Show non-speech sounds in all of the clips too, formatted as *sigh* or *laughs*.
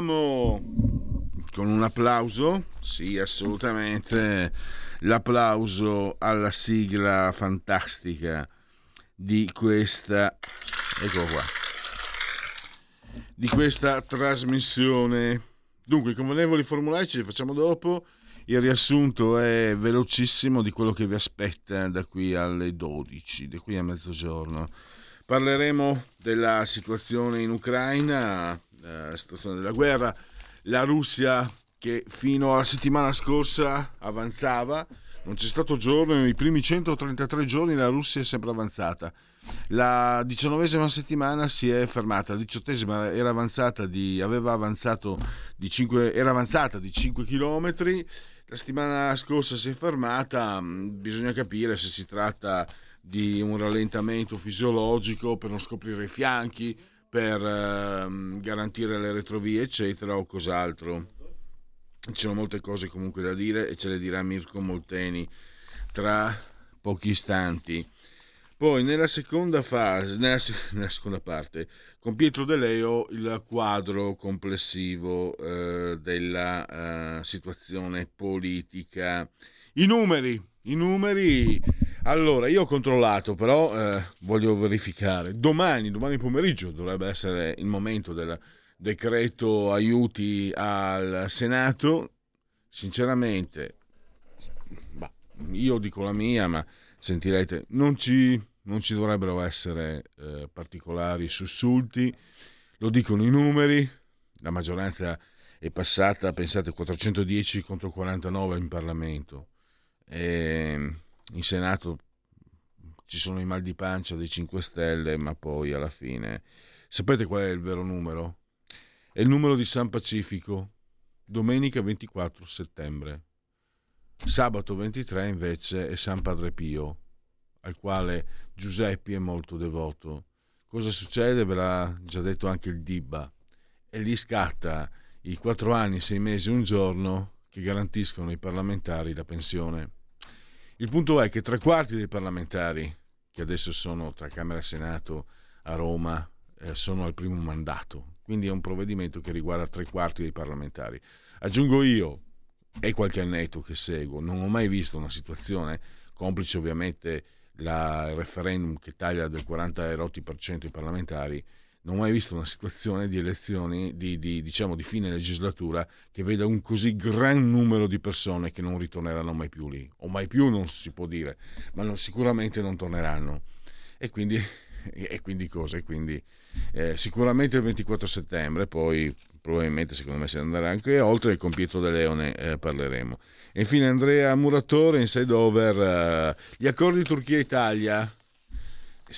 Iniziamo con un applauso, sì assolutamente, l'applauso alla sigla fantastica di questa, ecco qua, di questa trasmissione. Dunque, i convenevoli formulari ce li facciamo dopo, il riassunto è velocissimo di quello che vi aspetta da qui alle 12, da qui a mezzogiorno. Parleremo della situazione in Ucraina, la situazione della guerra, la Russia che fino alla settimana scorsa avanzava, non c'è stato giorno, nei primi 133 giorni la Russia è sempre avanzata. La diciannovesima settimana si è fermata, la diciottesima era avanzata di, aveva avanzato di 5, era avanzata di 5 km, la settimana scorsa si è fermata, bisogna capire se si tratta di un rallentamento fisiologico per non scoprire i fianchi, per eh, garantire le retrovie, eccetera, o cos'altro. Ci sono molte cose comunque da dire e ce le dirà Mirko Molteni tra pochi istanti. Poi nella seconda fase, nella, *laughs* nella seconda parte, con Pietro De Leo il quadro complessivo eh, della eh, situazione politica. I numeri, i numeri allora, io ho controllato, però eh, voglio verificare. Domani, domani pomeriggio dovrebbe essere il momento del decreto aiuti al Senato. Sinceramente, bah, io dico la mia, ma sentirete, non ci, non ci dovrebbero essere eh, particolari sussulti. Lo dicono i numeri, la maggioranza è passata, pensate, 410 contro 49 in Parlamento. E ehm, in Senato ci sono i mal di pancia dei 5 Stelle, ma poi alla fine... Sapete qual è il vero numero? È il numero di San Pacifico, domenica 24 settembre. Sabato 23 invece è San Padre Pio, al quale Giuseppi è molto devoto. Cosa succede? Ve l'ha già detto anche il Dibba. E lì scatta i 4 anni, 6 mesi, un giorno che garantiscono ai parlamentari la pensione. Il punto è che tre quarti dei parlamentari, che adesso sono tra Camera e Senato a Roma, eh, sono al primo mandato. Quindi è un provvedimento che riguarda tre quarti dei parlamentari. Aggiungo io, e qualche annetto che seguo, non ho mai visto una situazione, complice ovviamente la, il referendum che taglia del 40 erotti per cento i parlamentari, non ho mai visto una situazione di elezioni di, di, diciamo, di fine legislatura che veda un così gran numero di persone che non ritorneranno mai più lì, o mai più non si può dire, ma non, sicuramente non torneranno. E quindi, e quindi cosa? E quindi, eh, sicuramente il 24 settembre, poi probabilmente secondo me si andrà anche oltre, con Pietro De Leone eh, parleremo. E infine Andrea Muratore in side over, eh, gli accordi Turchia-Italia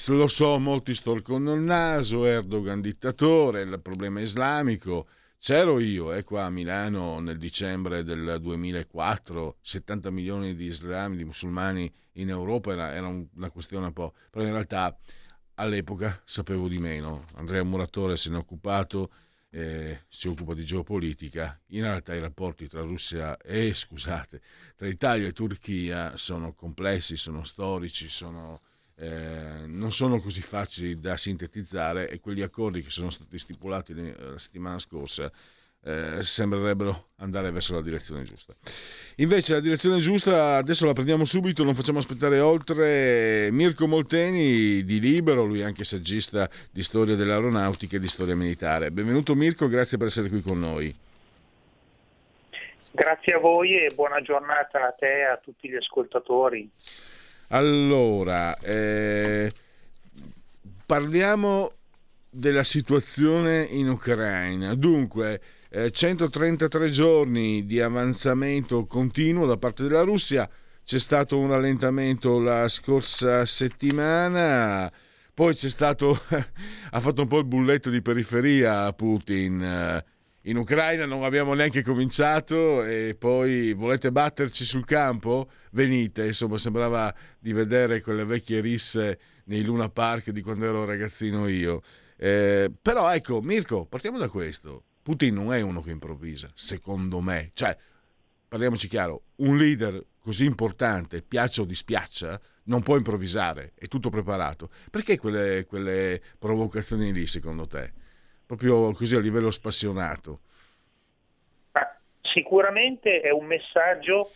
lo so, molti storcono il naso, Erdogan dittatore, il problema islamico. C'ero io, eh, qua a Milano nel dicembre del 2004, 70 milioni di islami, di musulmani in Europa, era, era una questione un po'... però in realtà all'epoca sapevo di meno. Andrea Muratore se ne è occupato, eh, si occupa di geopolitica. In realtà i rapporti tra Russia e, scusate, tra Italia e Turchia sono complessi, sono storici, sono eh, non sono così facili da sintetizzare e quegli accordi che sono stati stipulati la settimana scorsa eh, sembrerebbero andare verso la direzione giusta. Invece la direzione giusta adesso la prendiamo subito, non facciamo aspettare oltre Mirko Molteni di Libero, lui è anche saggista di storia dell'aeronautica e di storia militare. Benvenuto Mirko, grazie per essere qui con noi. Grazie a voi e buona giornata a te e a tutti gli ascoltatori. Allora, eh, parliamo della situazione in Ucraina. Dunque, eh, 133 giorni di avanzamento continuo da parte della Russia, c'è stato un rallentamento la scorsa settimana, poi c'è stato, *laughs* ha fatto un po' il bulletto di periferia Putin. Eh, in Ucraina non abbiamo neanche cominciato e poi volete batterci sul campo? Venite, insomma sembrava di vedere quelle vecchie risse nei Luna Park di quando ero ragazzino io. Eh, però ecco, Mirko, partiamo da questo. Putin non è uno che improvvisa, secondo me. Cioè, parliamoci chiaro, un leader così importante, piaccia o dispiaccia, non può improvvisare, è tutto preparato. Perché quelle, quelle provocazioni lì, secondo te? Proprio così a livello spassionato. Sicuramente è un messaggio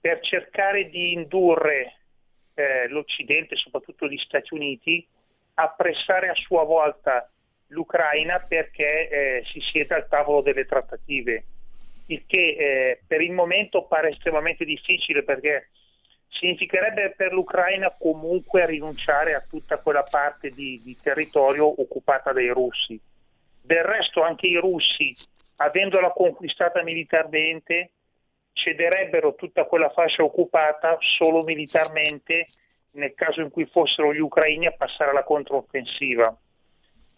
per cercare di indurre eh, l'Occidente, soprattutto gli Stati Uniti, a pressare a sua volta l'Ucraina perché eh, si sieda al tavolo delle trattative, il che eh, per il momento pare estremamente difficile perché significherebbe per l'Ucraina comunque rinunciare a tutta quella parte di, di territorio occupata dai russi. Del resto anche i russi, avendola conquistata militarmente, cederebbero tutta quella fascia occupata solo militarmente nel caso in cui fossero gli ucraini a passare alla controffensiva.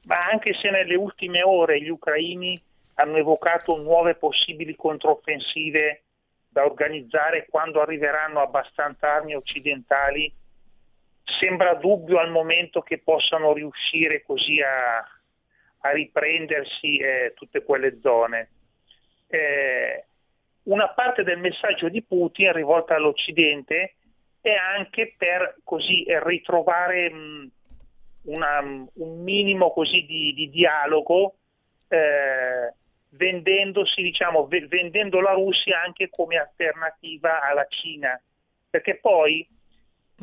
Ma anche se nelle ultime ore gli ucraini hanno evocato nuove possibili controffensive da organizzare quando arriveranno abbastanza armi occidentali, sembra dubbio al momento che possano riuscire così a, a riprendersi eh, tutte quelle zone. Eh, una parte del messaggio di Putin rivolta all'Occidente è anche per così ritrovare mh, una, un minimo così di, di dialogo eh, vendendosi, diciamo, v- vendendo la Russia anche come alternativa alla Cina. Perché poi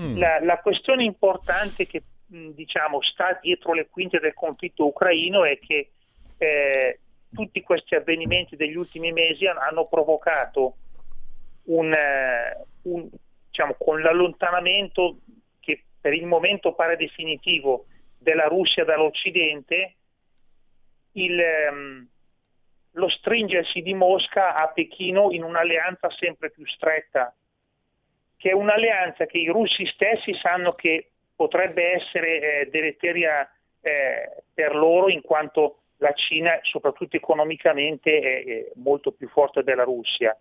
mm. la, la, questione importante che diciamo, sta dietro le quinte del conflitto ucraino è che eh, tutti questi avvenimenti degli ultimi mesi hanno provocato un, eh, un, diciamo, con l'allontanamento che per il momento pare definitivo della Russia dall'Occidente, il, um, lo stringersi di Mosca a Pechino in un'alleanza sempre più stretta, che è un'alleanza che i russi stessi sanno che potrebbe essere eh, deleteria eh, per loro in quanto la Cina, soprattutto economicamente, è, molto più forte della Russia.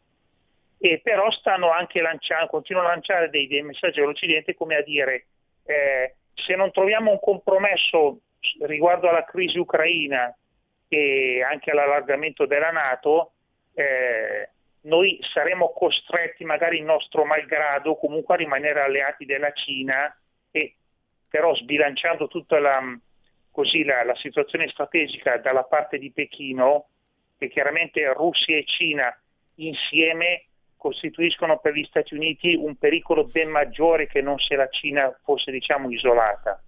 E però stanno anche lanciando, continuano a lanciare dei, dei messaggi all'Occidente come a dire eh, se non troviamo un compromesso riguardo alla crisi ucraina e anche all'allargamento della Nato, eh, noi saremo costretti magari in nostro malgrado comunque a rimanere alleati della Cina però sbilanciando tutta la, così la, la situazione strategica dalla parte di Pechino, che chiaramente Russia e Cina insieme costituiscono per gli Stati Uniti un pericolo ben maggiore che non se la Cina fosse diciamo, isolata.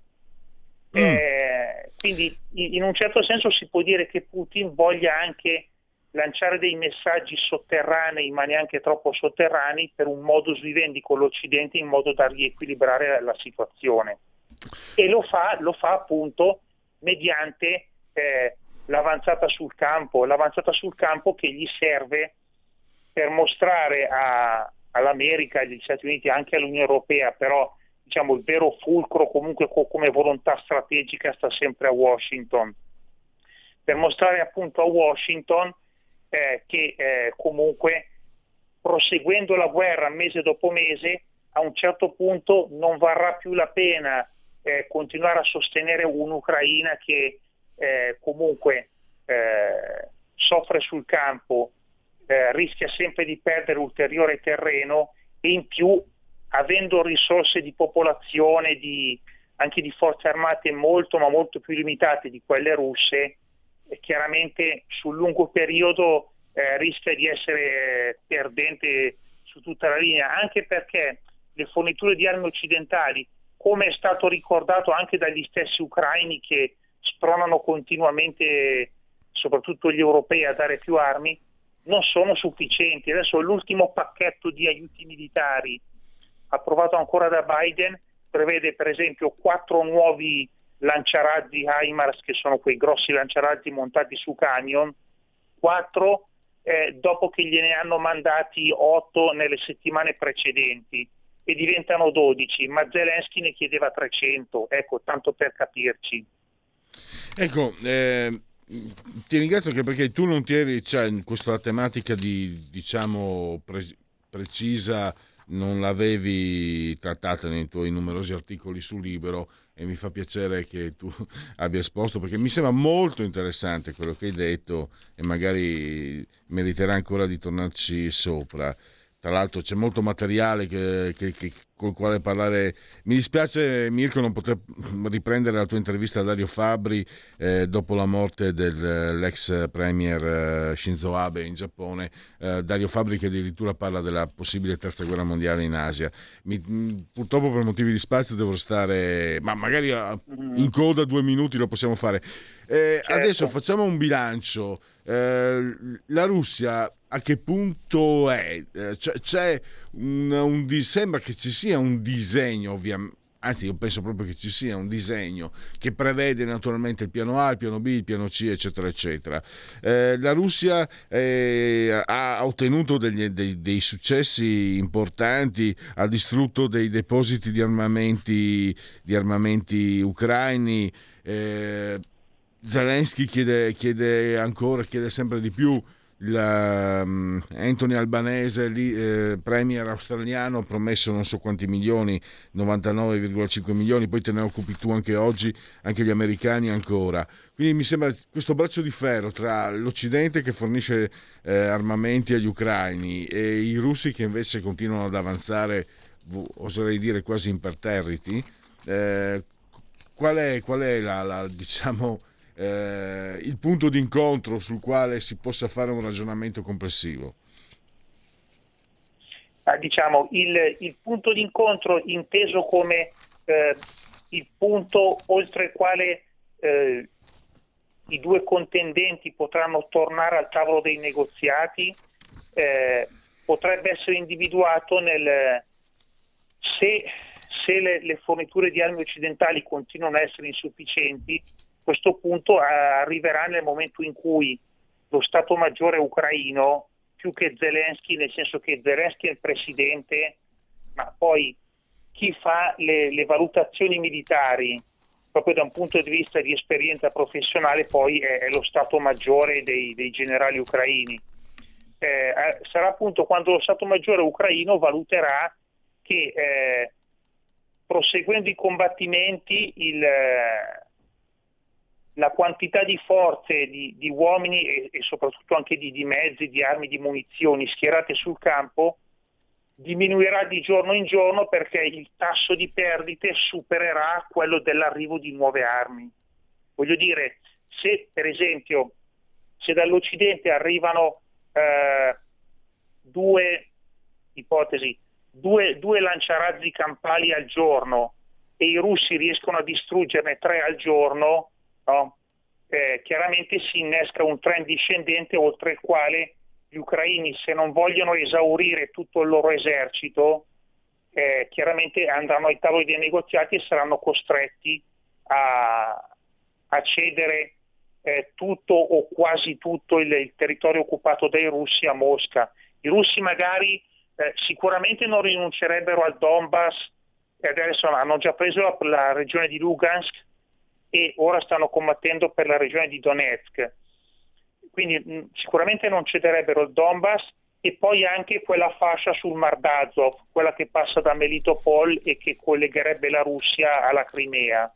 Mm. Eh, quindi in un certo senso si può dire che Putin voglia anche lanciare dei messaggi sotterranei, ma neanche troppo sotterranei, per un modus vivendi con l'Occidente in modo da riequilibrare la situazione. E lo fa, lo fa appunto mediante eh, l'avanzata sul campo, l'avanzata sul campo che gli serve per mostrare a, all'America, agli Stati Uniti, anche all'Unione Europea, però diciamo, il vero fulcro comunque come volontà strategica sta sempre a Washington, per mostrare appunto a Washington eh, che eh, comunque proseguendo la guerra mese dopo mese, a un certo punto non varrà più la pena eh, continuare a sostenere un'Ucraina che eh, comunque eh, soffre sul campo, eh, rischia sempre di perdere ulteriore terreno e in più avendo risorse di popolazione, di, anche di forze armate molto ma molto più limitate di quelle russe, chiaramente sul lungo periodo eh, rischia di essere perdente su tutta la linea, anche perché le forniture di armi occidentali come è stato ricordato anche dagli stessi ucraini che spronano continuamente, soprattutto gli europei, a dare più armi, non sono sufficienti. Adesso l'ultimo pacchetto di aiuti militari approvato ancora da Biden prevede per esempio quattro nuovi lanciarazzi HIMARS, che sono quei grossi lanciarazzi montati su camion, 4 eh, dopo che gliene hanno mandati 8 nelle settimane precedenti e diventano 12, ma Zelensky ne chiedeva 300, ecco, tanto per capirci. Ecco, eh, ti ringrazio perché tu non ti eri, cioè, in questa tematica di, diciamo, pre- precisa, non l'avevi trattata nei tuoi numerosi articoli su Libero e mi fa piacere che tu *laughs* abbia esposto perché mi sembra molto interessante quello che hai detto e magari meriterà ancora di tornarci sopra. Tra l'altro c'è molto materiale che, che, che, col quale parlare. Mi dispiace Mirko non poter riprendere la tua intervista a Dario Fabri eh, dopo la morte dell'ex premier eh, Shinzo Abe in Giappone. Eh, Dario Fabri che addirittura parla della possibile terza guerra mondiale in Asia. Mi, purtroppo per motivi di spazio devo stare, ma magari in coda due minuti lo possiamo fare. Eh, certo. Adesso facciamo un bilancio. Eh, la Russia a che punto è? Eh, c'è, c'è un, un, sembra che ci sia un disegno, ovviamente. Anzi, io penso proprio che ci sia un disegno che prevede naturalmente il piano A, il piano B, il piano C, eccetera, eccetera. Eh, la Russia eh, ha ottenuto degli, dei, dei, successi importanti, ha distrutto dei depositi di armamenti, di armamenti ucraini. Eh, Zelensky chiede, chiede ancora, chiede sempre di più il, um, Anthony Albanese, lì, eh, premier australiano, promesso non so quanti milioni, 99,5 milioni, poi te ne occupi tu anche oggi, anche gli americani ancora. Quindi mi sembra questo braccio di ferro tra l'Occidente che fornisce eh, armamenti agli ucraini e i russi che invece continuano ad avanzare, oserei dire quasi imperterriti. Eh, qual è, qual è la, la diciamo, eh, il punto d'incontro sul quale si possa fare un ragionamento complessivo? Ah, diciamo, il, il, punto d'incontro inteso come eh, il punto oltre il quale eh, i due contendenti potranno tornare al tavolo dei negoziati eh, potrebbe essere individuato nel se, se le, le, forniture di armi occidentali continuano a essere insufficienti, questo punto eh, arriverà nel momento in cui lo Stato Maggiore ucraino, più che Zelensky, nel senso che Zelensky è il presidente, ma poi chi fa le, le valutazioni militari proprio da un punto di vista di esperienza professionale poi è, è lo Stato Maggiore dei, dei generali ucraini. Eh, eh sarà appunto quando lo Stato Maggiore ucraino valuterà che eh, proseguendo i combattimenti il, la quantità di forze, di, di uomini e, e, soprattutto anche di, di, mezzi, di armi, di munizioni schierate sul campo diminuirà di giorno in giorno perché il tasso di perdite supererà quello dell'arrivo di nuove armi. Voglio dire, se per esempio se dall'Occidente arrivano eh, due ipotesi, due, due lanciarazzi campali al giorno e i russi riescono a distruggerne tre al giorno, no? eh, chiaramente si innesca un trend discendente oltre il quale gli ucraini se non vogliono esaurire tutto il loro esercito, eh, chiaramente andranno ai tavoli dei negoziati e saranno costretti a, a cedere eh, tutto o quasi tutto il, il, territorio occupato dai russi a Mosca. I russi magari eh, sicuramente non rinuncerebbero al Donbass, e adesso hanno già preso la, la regione di Lugansk, e ora stanno combattendo per la regione di Donetsk. Quindi mh, sicuramente non cederebbero il Donbass e poi anche quella fascia sul Mar d'Azov, quella che passa da Melitopol e che collegherebbe la Russia alla Crimea.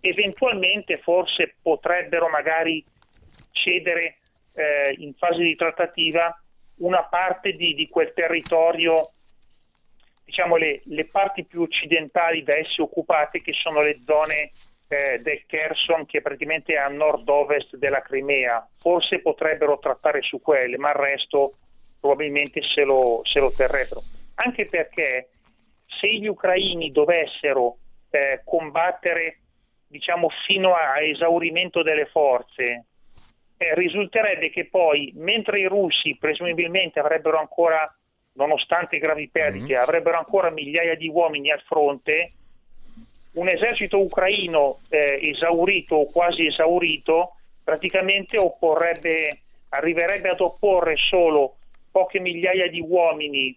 Eventualmente forse potrebbero magari cedere eh, in fase di trattativa una parte di, di quel territorio, diciamo le, le, parti più occidentali da essi occupate, che sono le zone eh, del Kherson che praticamente è a nord-ovest della Crimea. Forse potrebbero trattare su quelle, ma il resto probabilmente se lo, se lo terrebbero. Anche perché se gli ucraini dovessero eh, combattere diciamo, fino a esaurimento delle forze, eh, risulterebbe che poi, mentre i russi presumibilmente avrebbero ancora, nonostante gravi perdite, mm-hmm. avrebbero ancora migliaia di uomini al fronte, un esercito ucraino eh, esaurito o quasi esaurito praticamente arriverebbe ad opporre solo poche migliaia di uomini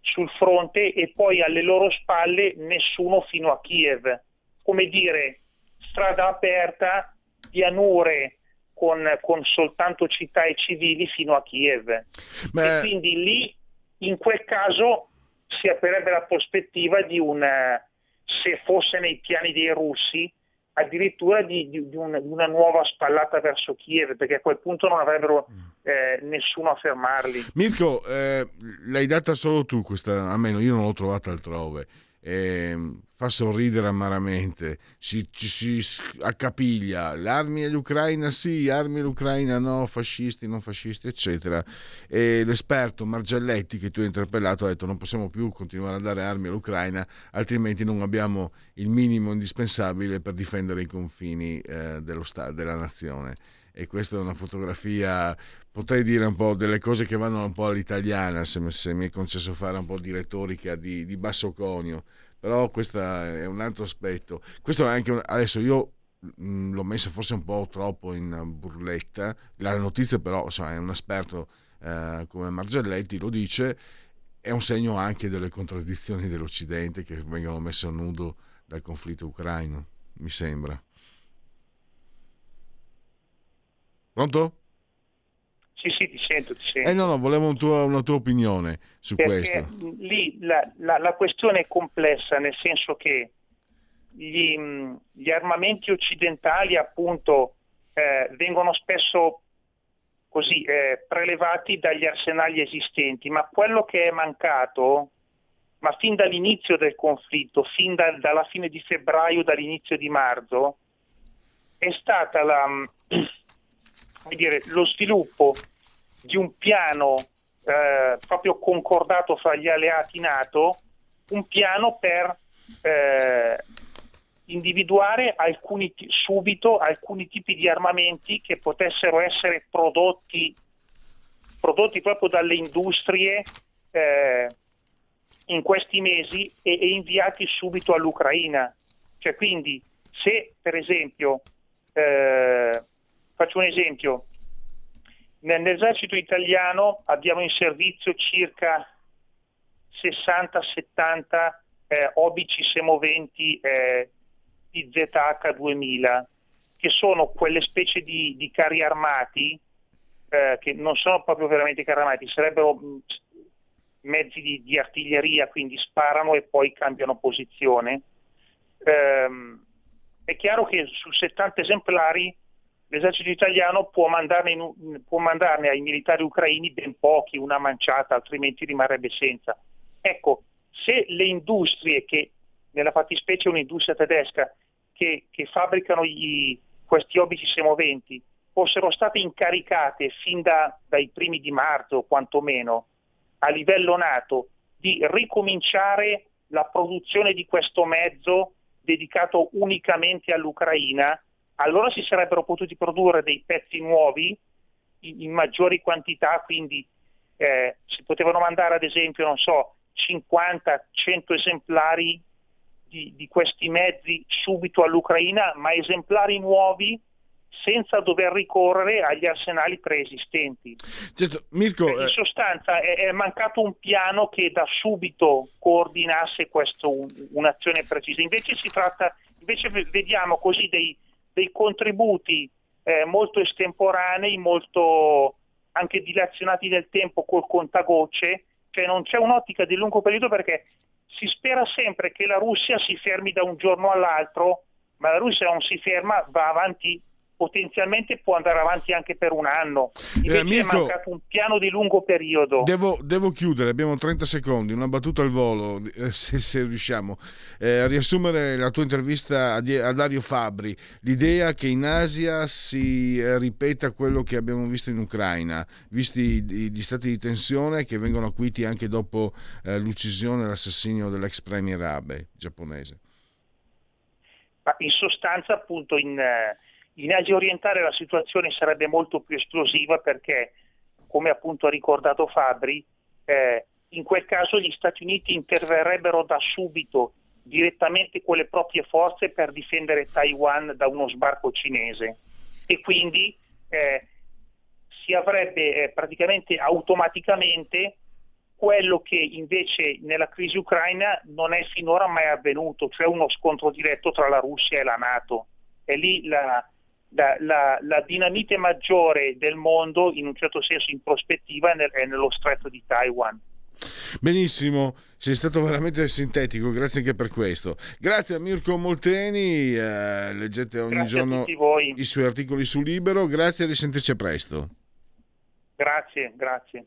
sul fronte e poi alle loro spalle nessuno fino a Kiev. Come dire, strada aperta, pianure con, con soltanto città e civili fino a Kiev. Beh... E quindi lì, in quel caso, si aprirebbe la prospettiva di una, se fosse nei piani dei russi, addirittura di, di, di, una, di, una, nuova spallata verso Kiev, perché a quel punto non avrebbero mm. eh, nessuno a fermarli. Mirko, eh, l'hai data solo tu questa, almeno io non l'ho trovata altrove eh, fa sorridere amaramente, si, si, si accapiglia, l'armi all'Ucraina sì, armi all'Ucraina no, fascisti, non fascisti, eccetera. E l'esperto Margelletti che tu hai interpellato ha detto non possiamo più continuare a dare armi all'Ucraina, altrimenti non abbiamo il minimo indispensabile per difendere i confini eh, Stato, della nazione e questa è una fotografia, potrei dire un po' delle cose che vanno un po' all'italiana, se, se mi è concesso fare un po' di retorica di, di basso conio, però questo è un altro aspetto. Questo è anche un, adesso io mh, l'ho messa forse un po' troppo in burletta, la notizia però insomma, è un esperto eh, come Margelletti lo dice, è un segno anche delle contraddizioni dell'Occidente che vengono messe a nudo dal conflitto ucraino, mi sembra. Pronto? Sì, sì, ti sento, ti sento. Eh no, no, volevo un tuo, una tua opinione su Perché questo. Lì la, la, la, questione è complessa, nel senso che gli, gli armamenti occidentali appunto eh, vengono spesso così eh, prelevati dagli arsenali esistenti, ma quello che è mancato, ma fin dall'inizio del conflitto, fin da, dalla fine di febbraio, dall'inizio di marzo, è stata la *clears throat* dire, lo sviluppo di un piano eh, proprio concordato fra gli alleati NATO, un piano per eh, individuare alcuni, subito alcuni tipi di armamenti che potessero essere prodotti, prodotti proprio dalle industrie eh, in questi mesi e, e, inviati subito all'Ucraina. Cioè, quindi se per esempio eh, Faccio un esempio. Nell'esercito italiano abbiamo in servizio circa 60-70 eh, obici semoventi eh, di ZH2000, che sono quelle specie di, di carri armati, eh, che non sono proprio veramente carri armati, sarebbero mm, mezzi di, di artiglieria, quindi sparano e poi cambiano posizione. Ehm, è chiaro che su 70 esemplari l'esercito italiano può mandarne, in, può mandarne, ai militari ucraini ben pochi, una manciata, altrimenti rimarrebbe senza. Ecco, se le industrie, che nella fattispecie è un'industria tedesca, che, che fabbricano gli, questi obici semoventi, fossero state incaricate fin da, dai primi di marzo, quantomeno, a livello NATO, di ricominciare la produzione di questo mezzo dedicato unicamente all'Ucraina, allora si sarebbero potuti produrre dei pezzi nuovi in, in maggiori quantità, quindi eh, si potevano mandare ad esempio, non so, 50-100 esemplari di, di, questi mezzi subito all'Ucraina, ma esemplari nuovi senza dover ricorrere agli arsenali preesistenti. Certo, Mirko, in eh, sostanza è, è, mancato un piano che da subito coordinasse questo, un'azione precisa. Invece si tratta, invece vediamo così dei, dei contributi eh, molto estemporanei, molto anche dilazionati nel tempo col contagocce, cioè non c'è un'ottica di lungo periodo perché si spera sempre che la Russia si fermi da un giorno all'altro, ma la Russia non si ferma, va avanti potenzialmente può andare avanti anche per un anno. Invece eh, Mirko, è mancato un piano di lungo periodo. Devo, devo, chiudere, abbiamo 30 secondi, una battuta al volo, eh, se, se, riusciamo. Eh, a riassumere la tua intervista a, a, Dario Fabri, l'idea che in Asia si eh, ripeta quello che abbiamo visto in Ucraina, visti gli stati di tensione che vengono acuiti anche dopo eh, l'uccisione e l'assassinio dell'ex premier Abe giapponese. Ma in sostanza appunto in in Asia orientale la situazione sarebbe molto più esplosiva perché, come appunto ha ricordato Fabri, eh, in quel caso gli Stati Uniti interverrebbero da subito direttamente con le proprie forze per difendere Taiwan da uno sbarco cinese e quindi eh, si avrebbe eh, praticamente automaticamente quello che invece nella crisi ucraina non è finora mai avvenuto, cioè uno scontro diretto tra la Russia e la Nato. È lì la, la, la, la dinamite maggiore del mondo, in un certo senso in prospettiva, è nello stretto di Taiwan. Benissimo, sei stato veramente sintetico, grazie anche per questo. Grazie a Mirko Molteni, eh, leggete ogni grazie giorno i suoi articoli su Libero, grazie e risentirci presto. Grazie, grazie.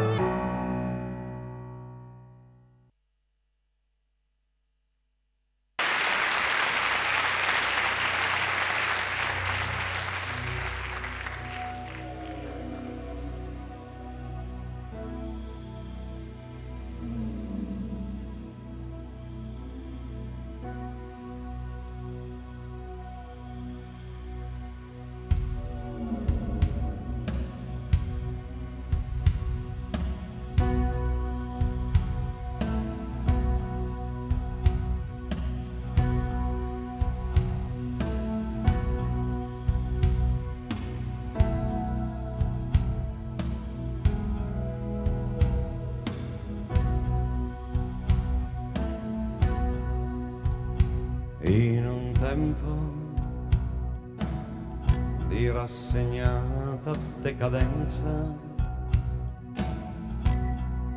Decadenza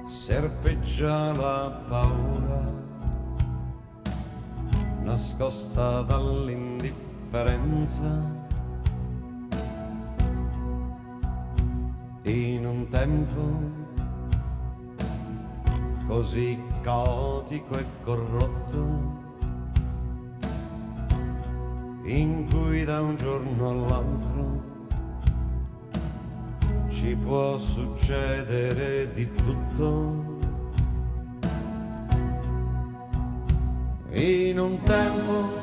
serpeggia la paura nascosta dall'indifferenza. In un tempo così caotico e corrotto in cui da un giorno all'altro ci può succedere di tutto. In un tempo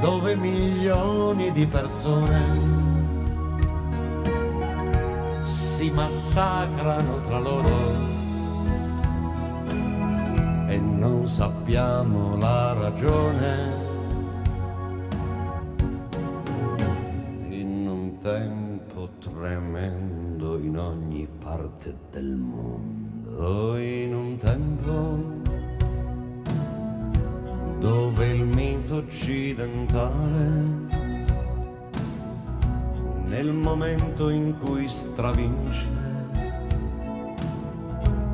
dove milioni di persone si massacrano tra loro e non sappiamo la ragione. In un tempo tremendo in ogni parte del mondo, in un tempo dove il mito occidentale, nel momento in cui stravince,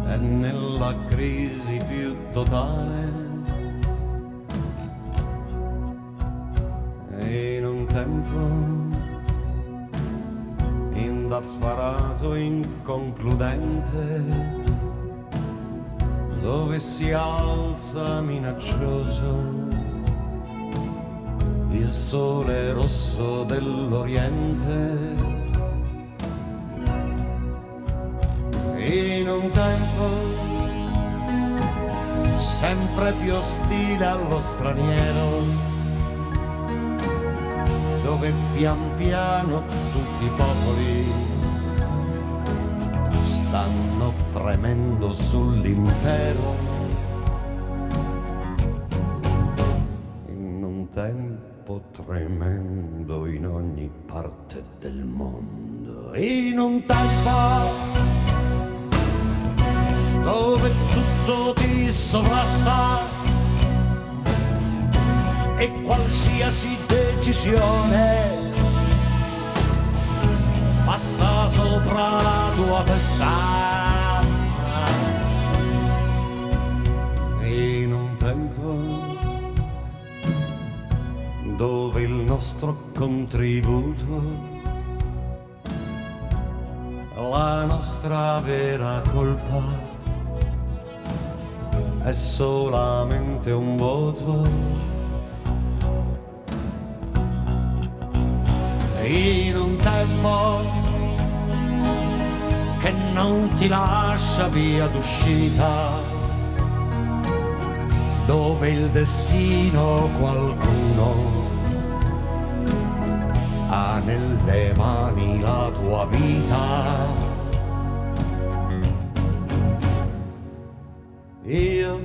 è nella crisi più totale. In un tempo d'affarato inconcludente dove si alza minaccioso il sole rosso dell'Oriente. In un tempo sempre più ostile allo straniero dove pian piano tutti i popoli stanno premendo sull'impero. In un tempo tremendo in ogni parte del mondo, in un tempo dove tutto ti sovrasta e qualsiasi decisione passa sopra la tua testa in un tempo dove il nostro contributo la nostra vera colpa è solamente un voto. In un tempo che non ti lascia via d'uscita, dove il destino qualcuno ha nelle mani la tua vita. Io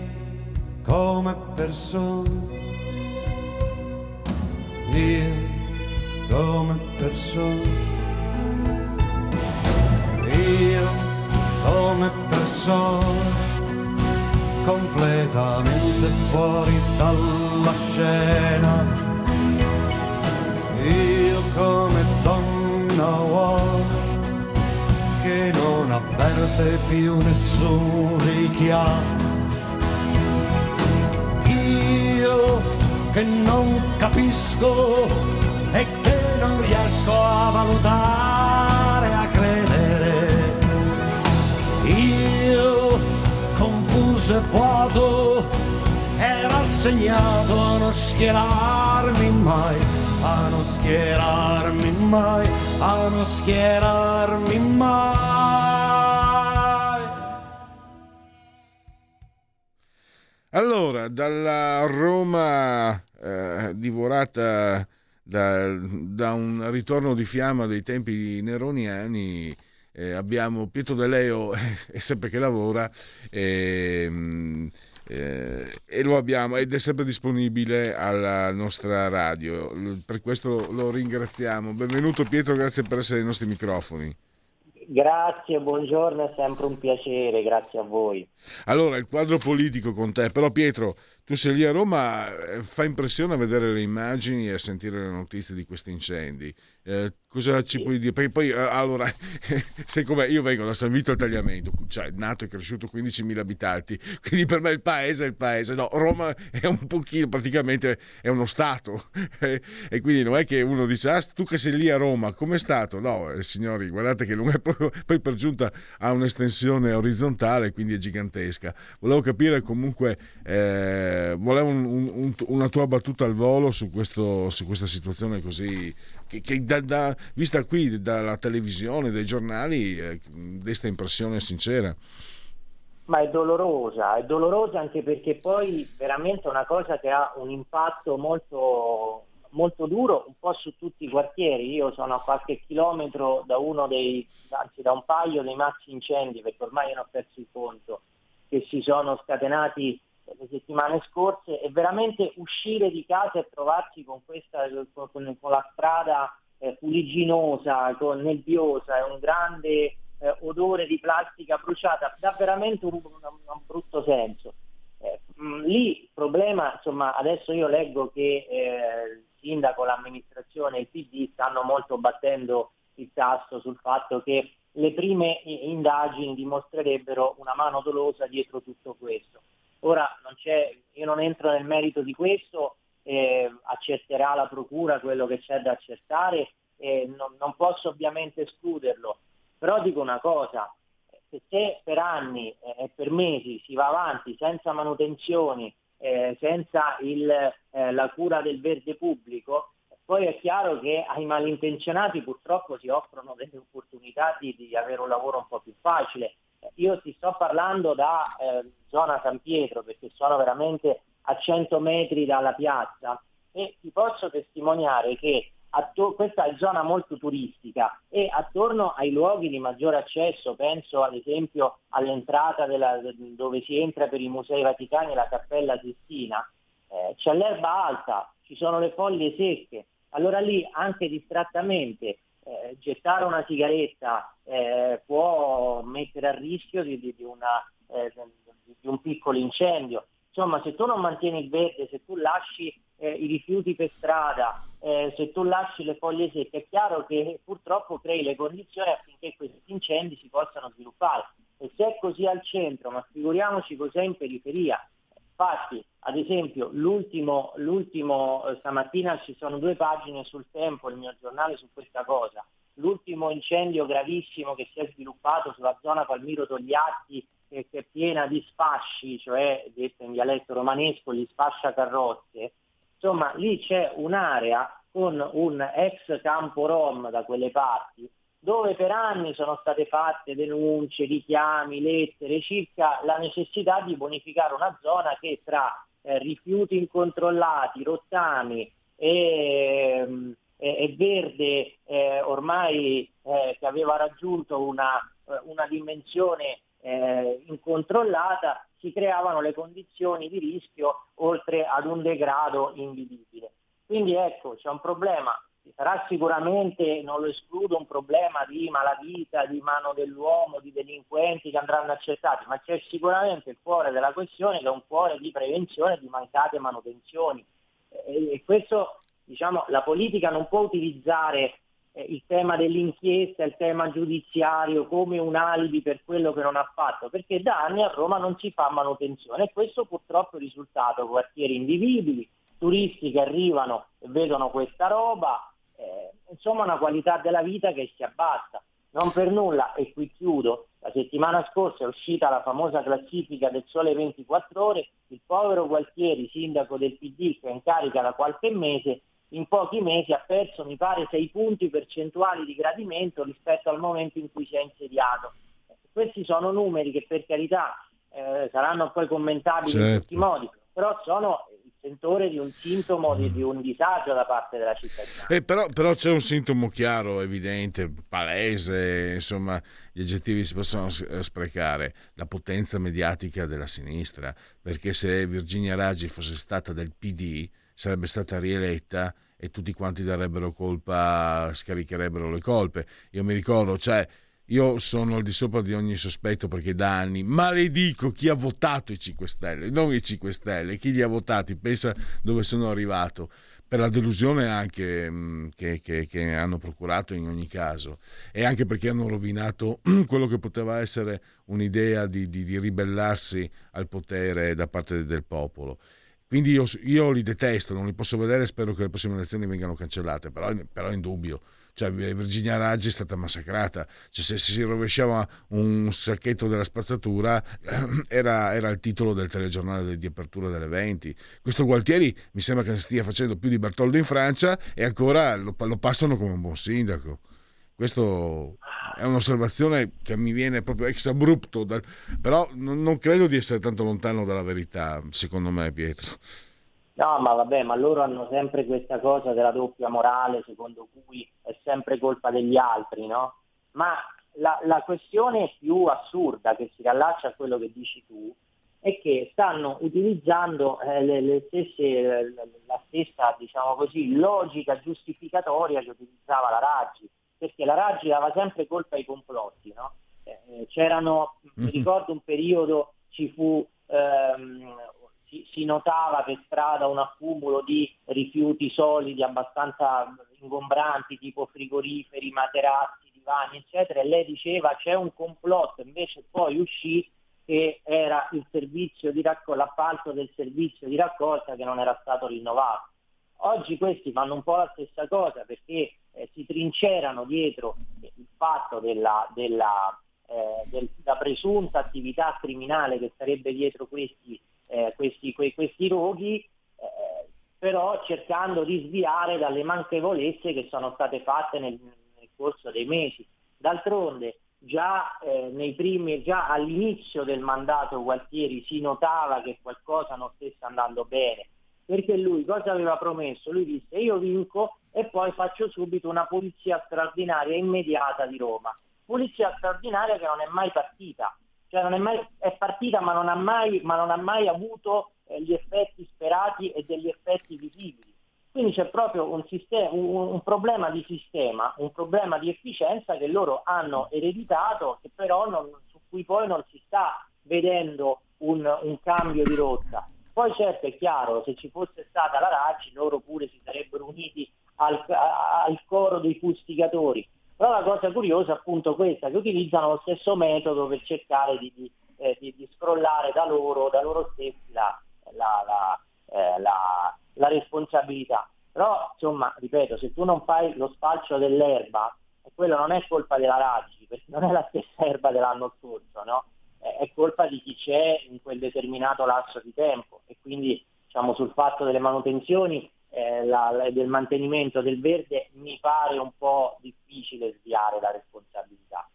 come persona, io come persona, io come persona, completamente fuori dalla scena io come donna uomo che non avverte più nessun richiamo. Io che non capisco riesco a valutare, a credere. Io confuso e vuoto e rassegnato a non schierarmi mai a non schierarmi mai, a non schierarmi mai. Allora, dalla Roma eh, divorata da, da, un ritorno di fiamma dei tempi neroniani, eh, abbiamo Pietro De Leo, *laughs* è sempre che lavora, eh, eh, e lo abbiamo ed è sempre disponibile alla nostra radio. Per questo lo ringraziamo. Benvenuto Pietro, grazie per essere ai nostri microfoni. Grazie, buongiorno, è sempre un piacere, grazie a voi. Allora, il quadro politico con te, però Pietro, tu sei lì a Roma, eh, fa impressione a vedere le immagini e a sentire le notizie di questi incendi. Eh, cosa ci puoi dire? Perché poi, eh, allora, *laughs* sai com'è? Io vengo da San Vito al Tagliamento, cioè nato e cresciuto 15.000 abitanti, *laughs* quindi per me il paese è il paese. No, Roma è un pochino, praticamente è uno Stato. *laughs* e quindi non è che uno dice, ah, tu che sei lì a Roma, com'è stato? No, eh, signori, guardate che non è proprio... Poi per giunta ha un'estensione orizzontale, quindi è gigantesca. Volevo capire comunque... Eh, eh, volevo un, un, una tua battuta al volo su, questo, su questa situazione così che, che da, da, vista qui dalla televisione, dai giornali, eh, desta impressione sincera. Ma è dolorosa, è dolorosa anche perché poi veramente è una cosa che ha un impatto molto, molto duro un po' su tutti i quartieri. Io sono a qualche chilometro da uno dei, anzi da un paio dei maxi incendi, perché ormai non ho perso il conto, che si sono scatenati le settimane scorse e veramente uscire di casa e trovarsi con, questa, con, con la strada eh, fuliginosa, con nebbiosa e un grande eh, odore di plastica bruciata dà veramente un, un, un brutto senso. Eh, mm, lì il problema, insomma, adesso io leggo che eh, il sindaco, l'amministrazione e il PD stanno molto battendo il tasto sul fatto che le prime indagini dimostrerebbero una mano dolosa dietro tutto questo. Ora non io non entro nel merito di questo, eh, accerterà la Procura quello che c'è da accertare, eh, non, non, posso ovviamente escluderlo, però dico una cosa, se per anni e eh, per mesi si va avanti senza manutenzioni, eh, senza il, eh, la cura del verde pubblico, poi è chiaro che ai malintenzionati purtroppo si offrono delle opportunità di, di avere un lavoro un po' più facile io ti sto parlando da eh, zona San Pietro perché sono veramente a 100 metri dalla piazza e ti posso testimoniare che attor- questa è zona molto turistica e attorno ai luoghi di maggiore accesso, penso ad esempio all'entrata della, dove si entra per i musei vaticani e la cappella Sistina, eh, c'è l'erba alta, ci sono le foglie secche, allora lì anche distrattamente eh, gettare una sigaretta eh, può mettere a rischio di, di, di, una, eh, di, un piccolo incendio. Insomma, se tu non mantieni il verde, se tu lasci eh, i rifiuti per strada, eh, se tu lasci le foglie secche, è chiaro che purtroppo crei le condizioni affinché questi incendi si possano sviluppare. E se è così al centro, ma figuriamoci cos'è in periferia. Infatti, ad esempio, l'ultimo, l'ultimo eh, stamattina ci sono due pagine sul tempo, il mio giornale, su questa cosa. L'ultimo incendio gravissimo che si è sviluppato sulla zona Palmiro Togliatti, eh, che è piena di sfasci, cioè detto in dialetto romanesco, gli sfasciacarrozze. Insomma, lì c'è un'area con un ex campo Rom da quelle parti, dove per anni sono state fatte denunce, richiami, lettere circa la necessità di bonificare una zona che tra eh, rifiuti incontrollati, rottami e, mm, e, verde eh, ormai eh, che aveva raggiunto una, eh, una dimensione eh, incontrollata, si creavano le condizioni di rischio oltre ad un degrado invivibile. Quindi ecco, c'è un problema sarà sicuramente, non lo escludo, un problema di malavita, di mano dell'uomo, di delinquenti che andranno accertati, ma c'è sicuramente il cuore della questione che è un cuore di prevenzione di mancate manutenzioni. E, questo, diciamo, la politica non può utilizzare eh, il tema dell'inchiesta, il tema giudiziario come un alibi per quello che non ha fatto, perché da anni a Roma non si fa manutenzione e questo purtroppo è il risultato, quartieri invivibili, turisti che arrivano e vedono questa roba, eh, insomma una qualità della vita che si abbassa. Non per nulla, e qui chiudo, la settimana scorsa è uscita la famosa classifica del Sole 24 ore, il povero Gualtieri, sindaco del PD che è in carica da qualche mese, in pochi mesi ha perso, mi pare, 6 punti percentuali di gradimento rispetto al momento in cui si è insediato. Questi sono numeri che per carità eh, saranno poi commentabili certo. in tutti i modi, però sono sentore di un sintomo di, di, un disagio da parte della cittadinanza. Eh, però, però, c'è un sintomo chiaro, evidente, palese, insomma, gli aggettivi si possono eh, sprecare, la potenza mediatica della sinistra, perché se Virginia Raggi fosse stata del PD sarebbe stata rieletta e tutti quanti darebbero colpa, scaricherebbero le colpe. Io mi ricordo, cioè io sono al di sopra di ogni sospetto perché da anni maledico chi ha votato i 5 Stelle, non i 5 Stelle, chi li ha votati, pensa dove sono arrivato, per la delusione anche mm, che, che, che, hanno procurato in ogni caso. E anche perché hanno rovinato *clears throat* quello che poteva essere un'idea di, di, di ribellarsi al potere da parte del popolo. Quindi io, io, li detesto, non li posso vedere, spero che le prossime elezioni vengano cancellate, però, però è indubbio cioè Virginia Raggi è stata massacrata, cioè, se si rovesciava un sacchetto della spazzatura *clears throat* era, era, il titolo del telegiornale di apertura delle 20. Questo Gualtieri mi sembra che stia facendo più di Bertoldo in Francia e ancora lo, lo passano come un buon sindaco. Questo è un'osservazione che mi viene proprio ex abrupto, però non credo di essere tanto lontano dalla verità, secondo me Pietro. No, ma vabbè, ma loro hanno sempre questa cosa della doppia morale, secondo cui è sempre colpa degli altri, no? Ma la, la questione più assurda che si riallaccia a quello che dici tu è che stanno utilizzando eh, le, le stesse, la stessa diciamo così, logica giustificatoria che utilizzava la Raggi, perché la Raggi dava sempre colpa ai complotti. No? Eh, c'erano, mm-hmm. mi ricordo un periodo, ci fu ehm, si, si, notava per strada un accumulo di rifiuti solidi abbastanza ingombranti, tipo frigoriferi, materassi, divani, eccetera, e lei diceva c'è un complotto, invece poi uscì che era raccolta, l'appalto del servizio di raccolta che non era stato rinnovato. Oggi questi fanno un po' la stessa cosa perché eh, si trincerano dietro il fatto della, della, eh, della presunta attività criminale che sarebbe dietro questi eh, questi, que, questi roghi, eh, però cercando di sviare dalle manchevolezze che sono state fatte nel, nel corso dei mesi. D'altronde già, eh, primi, già all'inizio del mandato Gualtieri si notava che qualcosa non stesse andando bene, perché lui cosa aveva promesso? Lui disse io vinco e poi faccio subito una pulizia straordinaria immediata di Roma. Pulizia straordinaria che non è mai partita, cioè è, mai, è partita ma non ha mai, ma non ha mai avuto eh, gli effetti sperati e degli effetti visibili. Quindi c'è proprio un, sistema, un, un, problema di sistema, un problema di efficienza che loro hanno ereditato, che però non, su cui poi non si sta vedendo un, un, cambio di rotta. Poi certo è chiaro, se ci fosse stata la Raggi, loro pure si sarebbero uniti al, al coro dei fustigatori, però la cosa curiosa è appunto questa, che utilizzano lo stesso metodo per cercare di, di, eh, di, di scrollare da loro, da loro stessi la, la, la, eh, la, responsabilità. Però, insomma, ripeto, se tu non fai lo spalcio dell'erba, quello non è colpa della Raggi, perché non è la stessa erba dell'anno scorso, no? è colpa di chi c'è in quel determinato lasso di tempo e quindi diciamo, sul fatto delle manutenzioni eh, la, del mantenimento del verde mi pare un po' difficile sviare la responsabilità.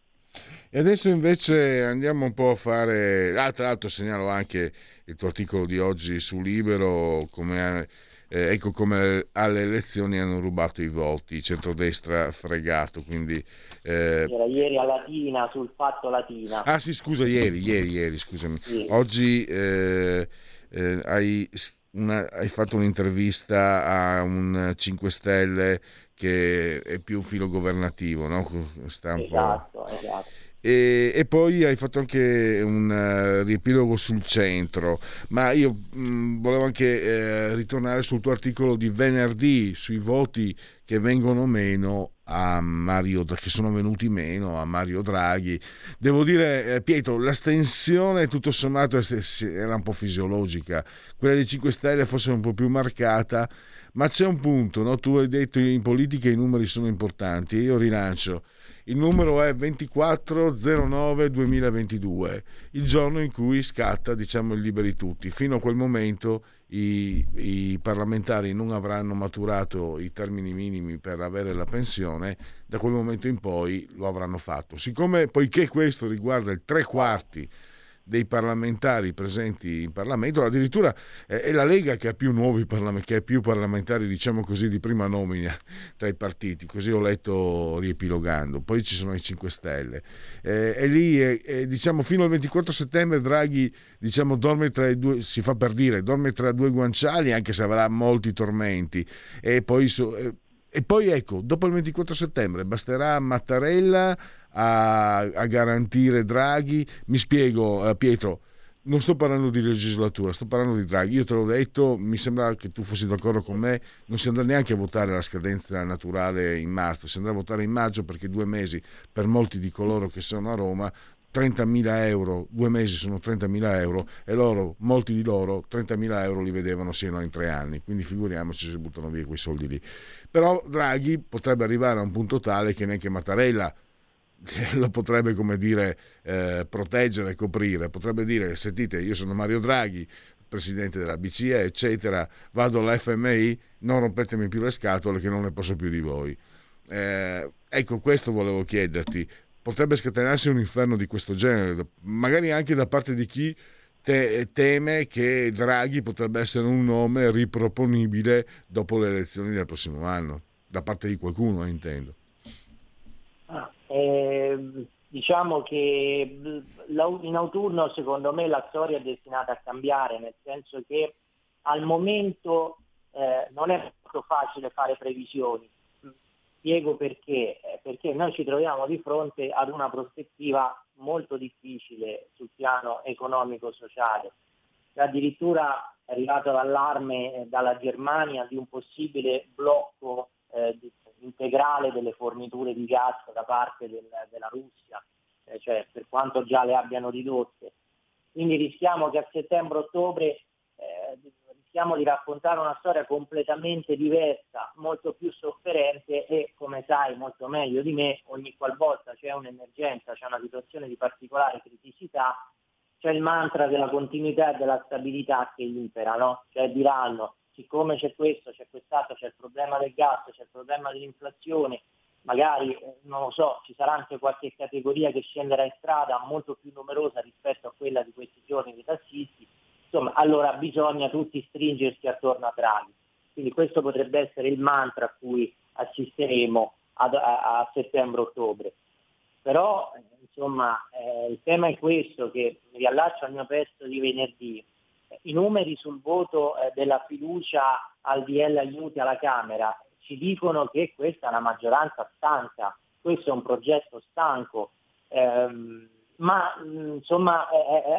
E adesso invece andiamo un po' a fare, ah, tra l'altro segnalo anche il tuo articolo di oggi su Libero, come, eh, ecco come alle elezioni hanno rubato i voti, centrodestra fregato, quindi... Eh... Era ieri a Latina, sul fatto Latina. Ah sì, scusa, ieri, ieri, ieri, scusami. Sì. Oggi eh, eh hai una, hai fatto un'intervista a un 5 Stelle che è più filo governativo, no? Esatto, esatto. E, e, poi hai fatto anche un uh, riepilogo sul centro, ma io mh, mm, volevo anche eh, ritornare sul tuo articolo di venerdì sui voti che vengono meno a Mario, che sono venuti meno a Mario Draghi. Devo dire, eh, Pietro, l'astensione tutto sommato era un po' fisiologica, quella dei 5 Stelle forse un po' più marcata, ma c'è un punto, no? tu hai detto in politica i numeri sono importanti, io rilancio. Il numero è 2409-2022, il giorno in cui scatta diciamo, il liberi tutti. Fino a quel momento i, i, parlamentari non avranno maturato i termini minimi per avere la pensione, da quel momento in poi lo avranno fatto. Siccome, poiché questo riguarda il tre quarti dei parlamentari presenti in Parlamento, addirittura è la Lega che ha più nuovi che ha più parlamentari, diciamo così, di prima nomina tra i partiti, così ho letto riepilogando, poi ci sono i 5 Stelle. Eh, e lì, eh, diciamo, fino al 24 settembre Draghi, diciamo, dorme tra i due, si fa per dire, dorme tra due guanciali, anche se avrà molti tormenti, e poi... So, eh, e poi ecco, dopo il 24 settembre basterà Mattarella a, a garantire Draghi. Mi spiego, eh, Pietro, non sto parlando di legislatura, sto parlando di Draghi. Io te l'ho detto, mi sembra che tu fossi d'accordo con me, non si andrà neanche a votare la scadenza naturale in marzo, si andrà a votare in maggio perché due mesi per molti di coloro che sono a Roma 30.000 euro, due mesi sono 30.000 euro e loro, molti di loro 30.000 euro li vedevano siano in tre anni, quindi figuriamoci se buttano via quei soldi lì. Però Draghi potrebbe arrivare a un punto tale che neanche Mattarella *laughs* lo potrebbe, come dire, eh, proteggere e coprire, potrebbe dire, sentite, io sono Mario Draghi, presidente della BCE, eccetera, vado all'FMI, non rompetemi più le scatole che non ne posso più di voi. Eh, ecco, questo volevo chiederti, potrebbe scatenarsi un inferno di questo genere, magari anche da parte di chi te, teme che Draghi potrebbe essere un nome riproponibile dopo le elezioni del prossimo anno, da parte di qualcuno, intendo. Ah, eh, diciamo che in autunno secondo me la storia è destinata a cambiare, nel senso che al momento eh, non è molto facile fare previsioni Spiego perché, eh, perché noi ci troviamo di fronte ad una prospettiva molto difficile sul piano economico-sociale. Addirittura è arrivato l'allarme eh, dalla Germania di un possibile blocco eh, integrale delle forniture di gas da parte del, della Russia, eh, cioè per quanto già le abbiano ridotte. Quindi rischiamo che a settembre-ottobre eh, rischiamo di raccontare una storia completamente diversa, molto più sofferente e, come sai molto meglio di me, ogni qualvolta c'è un'emergenza, c'è una situazione di particolare criticità, c'è il mantra della continuità e della stabilità che impera, no? Cioè diranno, siccome c'è questo, c'è quest'altro, c'è il problema del gas, c'è il problema dell'inflazione, magari, eh, non lo so, ci sarà anche qualche categoria che scenderà in strada molto più numerosa rispetto a quella di questi giorni dei tassisti, insomma, allora bisogna tutti stringersi attorno a Draghi. Quindi questo potrebbe essere il mantra a cui assisteremo ad, a, a settembre-ottobre. Però insomma, eh, il tema è questo, che mi riallaccio al mio pezzo di venerdì. I numeri sul voto eh, della fiducia al DL aiuti alla Camera ci dicono che questa è una maggioranza stanca, questo è un progetto stanco. Ehm, ma insomma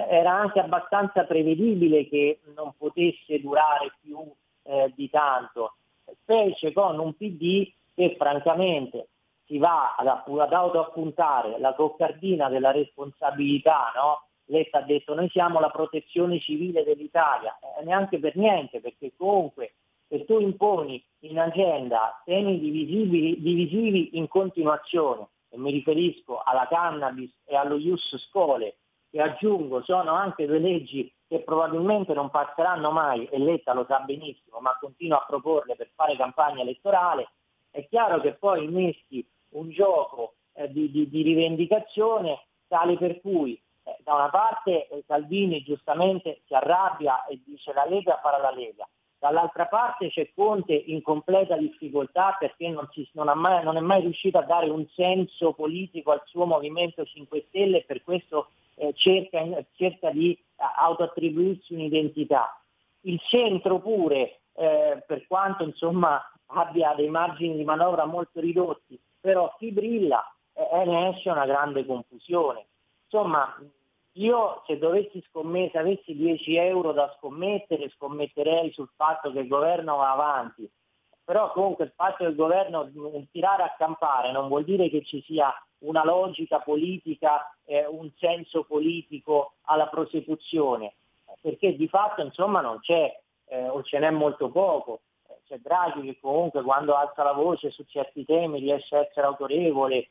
era anche abbastanza prevedibile che non potesse durare più eh, di tanto, specie con un PD che francamente si va ad, ad autoappuntare la coccardina della responsabilità no? Letta ha detto noi siamo la protezione civile dell'Italia, eh, neanche per niente, perché comunque se tu imponi in agenda temi divisivi, in continuazione, e mi riferisco alla cannabis e allo ius scole, che aggiungo sono anche due leggi che probabilmente non passeranno mai, e Letta lo sa benissimo, ma continua a proporle per fare campagna elettorale, è chiaro che poi innesti un gioco eh, di, di, di, rivendicazione tale per cui eh, da una parte eh, Salvini giustamente si arrabbia e dice la Lega farà la Lega, dall'altra parte c'è Conte in completa difficoltà perché non, si, non, mai, non, è mai riuscito a dare un senso politico al suo Movimento 5 Stelle e per questo eh, cerca, cerca, di eh, autoattribuirsi un'identità. Il centro pure, eh, per quanto insomma, abbia dei margini di manovra molto ridotti, però fibrilla e ne esce una grande confusione. Insomma, io se dovessi scommettere, avessi 10 euro da scommettere, scommetterei sul fatto che il governo va avanti. Però comunque il fatto il governo tirare a campare non vuol dire che ci sia una logica politica, eh, un senso politico alla prosecuzione, perché di fatto insomma non c'è eh, o ce n'è molto poco. C'è Draghi che comunque quando alza la voce su certi temi riesce a essere autorevole,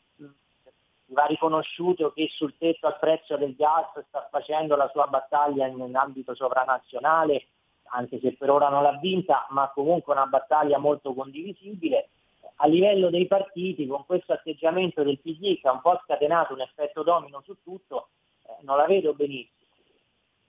va riconosciuto che sul tetto al prezzo del gas sta facendo la sua battaglia in, in ambito sovranazionale, anche se per ora non l'ha vinta, ma comunque una battaglia molto condivisibile. A livello dei partiti, con questo atteggiamento del PD che ha un po' scatenato un effetto domino su tutto, eh, non la vedo benissimo.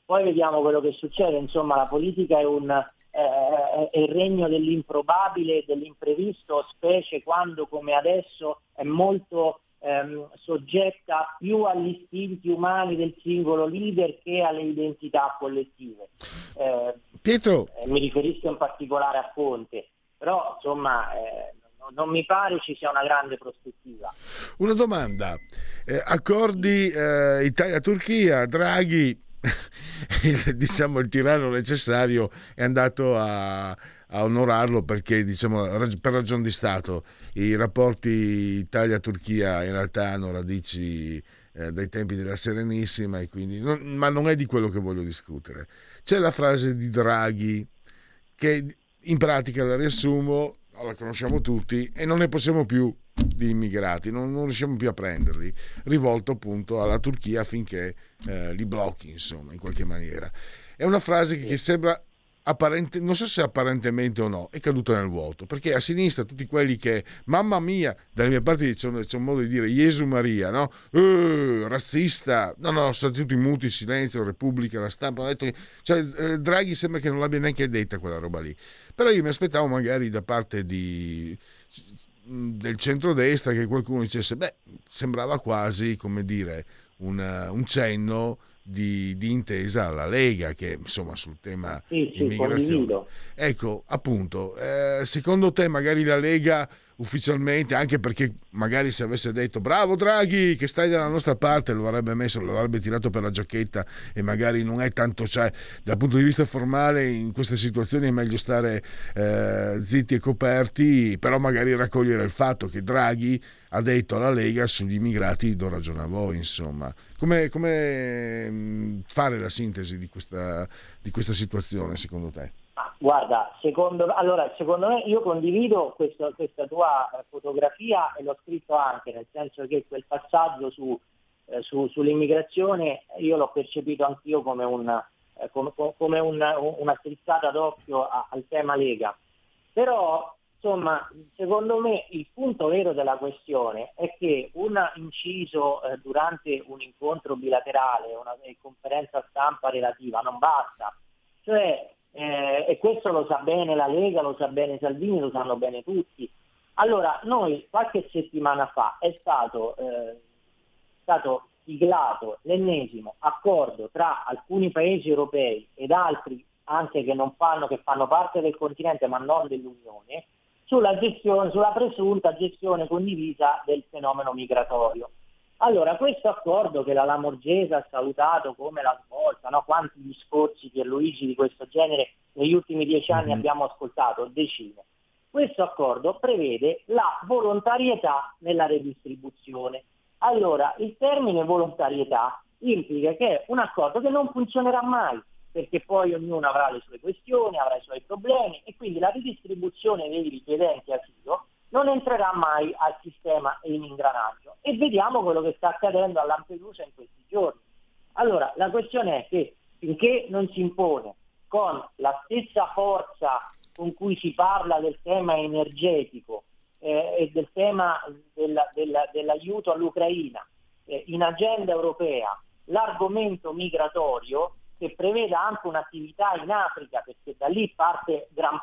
Poi vediamo quello che succede, insomma la politica è, un, eh, è il regno dell'improbabile dell'imprevisto, specie quando come adesso è molto ehm, soggetta più agli istinti umani del singolo leader che alle identità collettive. Eh, Pietro. Eh, mi riferisco in particolare a Conte, però insomma eh, non mi pare ci sia una grande prospettiva. Una domanda, eh, accordi eh, Italia-Turchia, Draghi, *laughs* diciamo il tiranno necessario è andato a a onorarlo perché diciamo, per ragioni di Stato i rapporti Italia-Turchia in realtà hanno radici eh, dai tempi della Serenissima e quindi non, ma non è di quello che voglio discutere. C'è la frase di Draghi che in pratica la riassumo, la conosciamo tutti e non ne possiamo più di immigrati, non, non riusciamo più a prenderli, rivolto appunto alla Turchia affinché eh, li blocchi insomma in qualche maniera. È una frase che sembra apparente, non so se apparentemente o no, è caduto nel vuoto, perché a sinistra tutti quelli che, mamma mia, dalle mie parti c'è un, c'è un modo di dire, Gesù Maria, no? Uh, razzista, no, no, sono tutti muti, silenzio, Repubblica, la stampa, hanno detto, cioè, eh, Draghi sembra che non l'abbia neanche detta quella roba lì, però io mi aspettavo magari da parte di del centrodestra che qualcuno dicesse, beh, sembrava quasi, come dire, una, un cenno di, di, intesa alla Lega che insomma sul tema sì, sì, immigrazione. Ecco, appunto, eh, secondo te magari la Lega ufficialmente, anche perché magari se avesse detto bravo Draghi che stai dalla nostra parte lo avrebbe messo, lo avrebbe tirato per la giacchetta e magari non è tanto, cioè dal punto di vista formale in queste situazioni è meglio stare eh, zitti e coperti, però magari raccogliere il fatto che Draghi ha detto alla Lega sugli immigrati do ragione a voi, insomma. Come, come mm, fare la sintesi di questa, di questa situazione secondo te? Guarda, secondo, allora, secondo me io condivido questo, questa tua fotografia e l'ho scritto anche, nel senso che quel passaggio su, eh, su, sull'immigrazione io l'ho percepito anch'io come, un, eh, come, come un, una strizzata d'occhio a, al tema Lega. Però, insomma, secondo me il punto vero della questione è che un inciso eh, durante un incontro bilaterale, una conferenza stampa relativa, non basta. Cioè, eh, e questo lo sa bene la Lega, lo sa bene Salvini, lo sanno bene tutti. Allora, noi qualche settimana fa è stato, eh, stato siglato l'ennesimo accordo tra alcuni paesi europei ed altri anche che, non fanno, che fanno parte del continente ma non dell'Unione, sulla, gestione, sulla presunta gestione condivisa del fenomeno migratorio. Allora, questo accordo che la Lamorgese ha salutato come la svolta, no? quanti discorsi Pierluigi di questo genere negli ultimi dieci anni mm-hmm. abbiamo ascoltato, decine. Questo accordo prevede la volontarietà nella redistribuzione. Allora, il termine volontarietà implica che è un accordo che non funzionerà mai, perché poi ognuno avrà le sue questioni, avrà i suoi problemi e quindi la ridistribuzione dei richiedenti asilo non entrerà mai al sistema e in ingranaggio. E vediamo quello che sta accadendo a Lampedusa in questi giorni. Allora, la questione è che finché non si impone con la stessa forza con cui si parla del tema energetico eh, e del tema della, della, dell'aiuto all'Ucraina eh, in agenda europea l'argomento migratorio che preveda anche un'attività in Africa, perché da lì parte gran,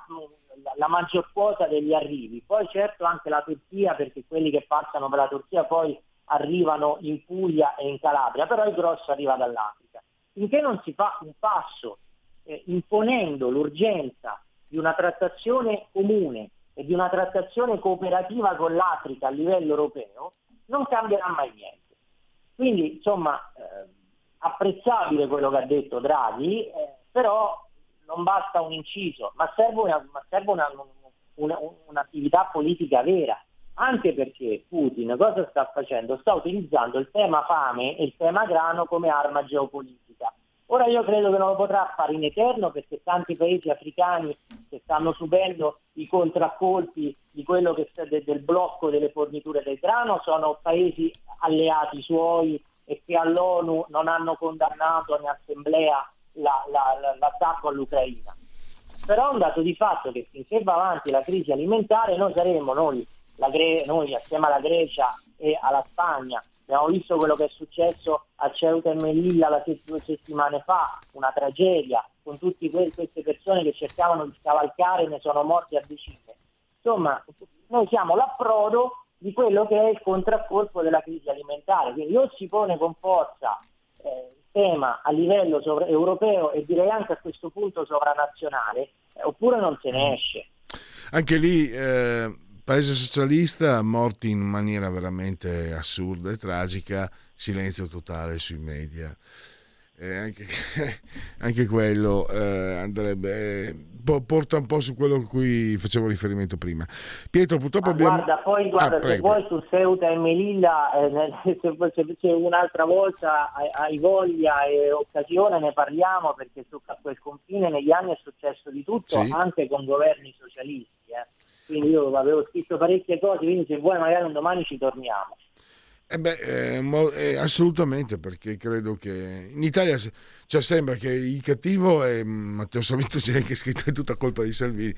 la maggior quota degli arrivi. Poi certo anche la Turchia, perché quelli che passano per la Turchia poi arrivano in Puglia e in Calabria, però il grosso arriva dall'Africa. Finché non si fa un passo eh, imponendo l'urgenza di una trattazione comune e di una trattazione cooperativa con l'Africa a livello europeo, non cambierà mai niente. Quindi insomma eh, apprezzabile quello che ha detto Draghi, eh, però non basta un inciso, ma serve, una, ma serve una, una, un'attività politica vera, anche perché Putin cosa sta facendo? Sta utilizzando il tema fame e il tema grano come arma geopolitica. Ora io credo che non lo potrà fare in eterno perché tanti paesi africani che stanno subendo i contraccolpi del blocco delle forniture del grano sono paesi alleati suoi e che all'ONU non hanno condannato in assemblea la, la, l'attacco all'Ucraina. Però è un dato di fatto che finché va avanti la crisi alimentare noi saremo noi, Gre- noi assieme alla Grecia e alla Spagna Abbiamo visto quello che è successo a Ceuta e Melilla la due settimane fa, una tragedia, con tutte que- queste persone che cercavano di scavalcare e ne sono morti a decine. Insomma, noi siamo l'approdo di quello che è il contraccolpo della crisi alimentare. Quindi o si pone con forza eh, il tema a livello sovra- europeo e direi anche a questo punto sovranazionale, eh, oppure non se ne esce. Anche lì eh, paese socialista morti in maniera veramente assurda e tragica, silenzio totale sui media. Eh, anche, *laughs* anche, quello eh, andrebbe eh, porta un po' su quello a cui facevo riferimento prima Pietro purtroppo ah, abbiamo guarda poi guarda ah, se vuoi su Ceuta e Melilla eh, *laughs* se, se, se, un'altra volta hai voglia e occasione ne parliamo perché su quel confine negli anni è successo di tutto sì. anche con governi socialisti eh quindi io avevo scritto parecchie cose, quindi se vuoi magari un domani ci torniamo. Eh beh, eh, eh, assolutamente, perché credo che in Italia cioè, sembra che il cattivo è Matteo Savito *laughs* c'è che è scritto è tutta colpa di Salvini.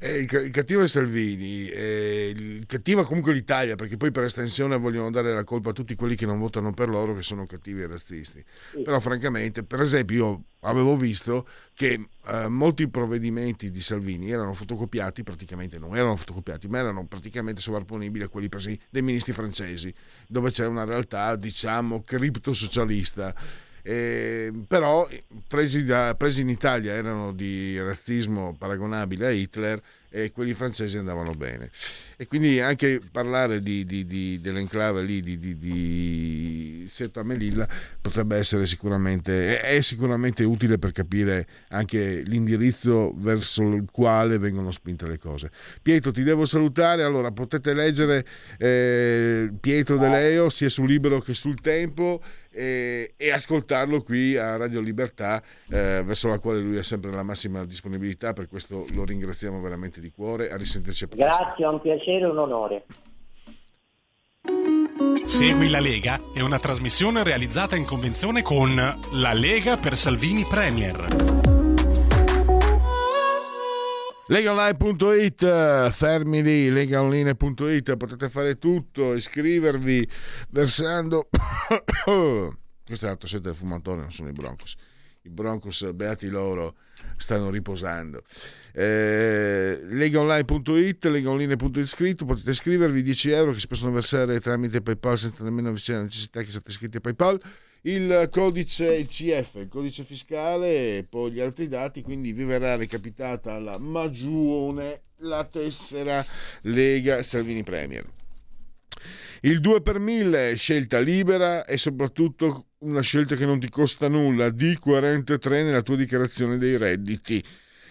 Eh, il, il, cattivo è Salvini, eh, il cattivo è comunque l'Italia, perché poi per estensione vogliono dare la colpa a tutti quelli che non votano per loro, che sono cattivi e razzisti. Sì. Però francamente, per esempio, io avevo visto che eh, molti provvedimenti di Salvini erano fotocopiati, praticamente non erano fotocopiati, ma erano praticamente sovrapponibili a quelli presi dai ministri francesi, dove c'è una realtà, diciamo, criptosocialista. Eh, però presi, da, presi in Italia erano di razzismo paragonabile a Hitler e quelli francesi andavano bene. E quindi anche parlare di, di, di, dell'enclave lì di, di, di Setta Melilla potrebbe essere sicuramente, è sicuramente utile per capire anche l'indirizzo verso il quale vengono spinte le cose. Pietro, ti devo salutare. Allora, potete leggere eh, Pietro De Leo sia sul libro che sul tempo e, e ascoltarlo qui a Radio Libertà, eh, verso la quale lui ha sempre la massima disponibilità. Per questo lo ringraziamo veramente di cuore. A risentirci a presto. Grazie, è un piacere e un onore. Segui la Lega è una trasmissione realizzata in convenzione con La Lega per Salvini Premier. Legaonline.it, fermi lì, legaonline.it, potete fare tutto, iscrivervi versando... *coughs* Questo è l'altro set del fumatore, non sono i Broncos. I Broncos, beati loro, stanno riposando. Eh, legaonline.it, legaonline.it scritto, potete iscrivervi 10 euro che si possono versare tramite PayPal senza nemmeno vicina necessità che siate iscritti a PayPal il codice il CF, il codice fiscale e poi gli altri dati, quindi vi verrà recapitata la magione, la tessera Lega Salvini Premier. Il 2 per 1000 scelta libera e soprattutto una scelta che non ti costa nulla, D43 nella tua dichiarazione dei redditi.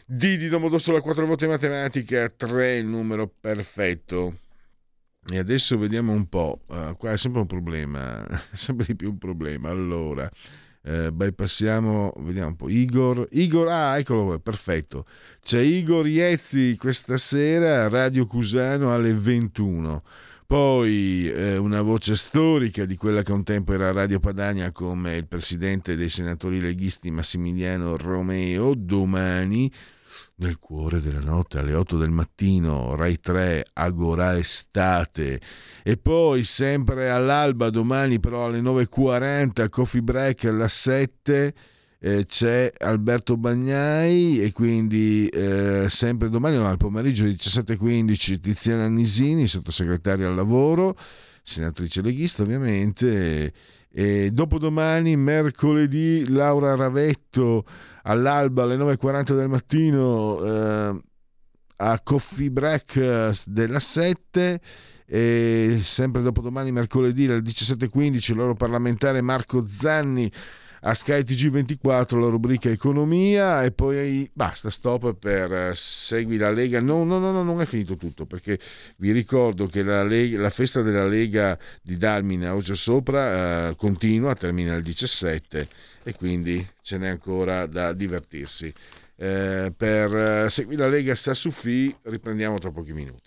D di Domodossola 4 volte matematica, 3 il numero perfetto. E adesso vediamo un po', uh, qua è sempre un problema, *laughs* sempre di più un problema. Allora, eh, bypassiamo, vediamo un po'. Igor, Igor, ah, eccolo, perfetto. C'è Igor Iezzi questa sera a Radio Cusano alle 21. Poi eh, una voce storica di quella che un tempo era Radio Padania come il presidente dei senatori leghisti Massimiliano Romeo, domani nel cuore della notte alle 8 del mattino, Rai 3, Agora Estate. E poi sempre all'alba, domani però alle 9.40, Coffee Break alla 7. Eh, c'è Alberto Bagnai e quindi eh, sempre domani no, al pomeriggio alle 17.15 Tiziana Nisini, sottosegretaria al lavoro, senatrice leghista ovviamente, e dopodomani mercoledì Laura Ravetto all'alba alle 9.40 del mattino eh, a Coffee Break eh, della 7 e sempre dopodomani mercoledì alle 17.15 il loro parlamentare Marco Zanni a Sky TG24 la rubrica economia e poi basta stop per uh, segui la Lega. No, no no no non è finito tutto perché vi ricordo che la, Lega, la festa della Lega di Dalmine a Oggio Sopra uh, continua termina il 17 e quindi ce n'è ancora da divertirsi. Uh, per segui la Lega Sassufì riprendiamo tra pochi minuti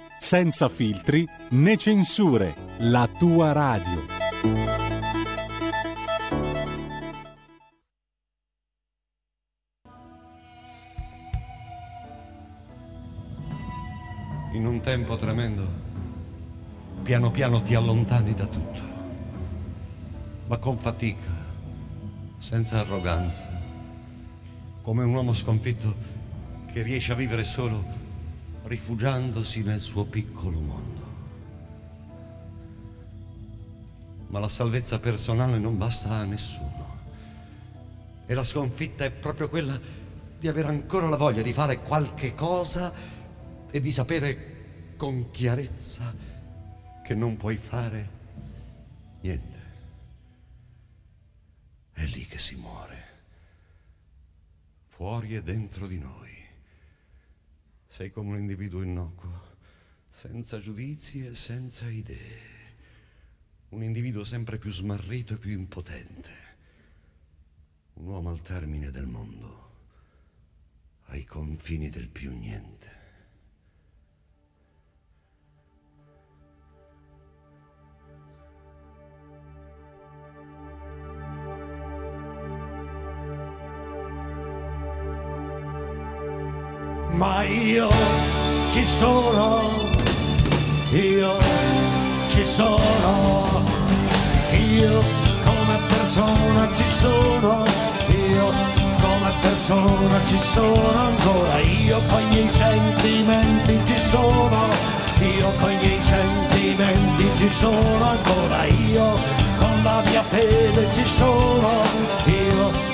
senza filtri né censure, la tua radio. In un tempo tremendo, piano piano ti allontani da tutto, ma con fatica, senza arroganza, come un uomo sconfitto che riesce a vivere solo rifugiandosi nel suo piccolo mondo. Ma la salvezza personale non basta a nessuno. E la sconfitta è proprio quella di avere ancora la voglia di fare qualche cosa e di sapere con chiarezza che non puoi fare niente. È lì che si muore, fuori e dentro di noi. Sei come un individuo innocuo, senza giudizi e senza idee. Un individuo sempre più smarrito e più impotente. Un uomo al termine del mondo, ai confini del più niente. Ma io ci sono, io ci sono, io come persona ci sono, io come persona ci sono ancora, io con i miei sentimenti ci sono, io con i miei sentimenti ci sono ancora, io con la mia fede ci sono, io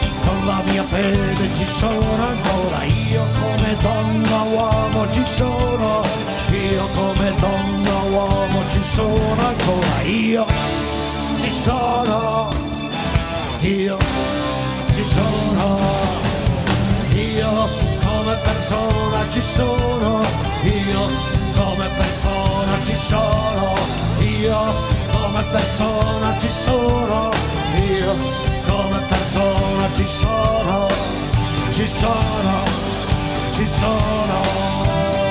la mia fede ci sono ancora, io come donna uomo ci sono, io come donna uomo ci sono ancora, io ci sono, io ci sono, io come persona ci sono, io come persona ci sono, io come persona ci sono, io come persona ci sono, ci sono, ci sono.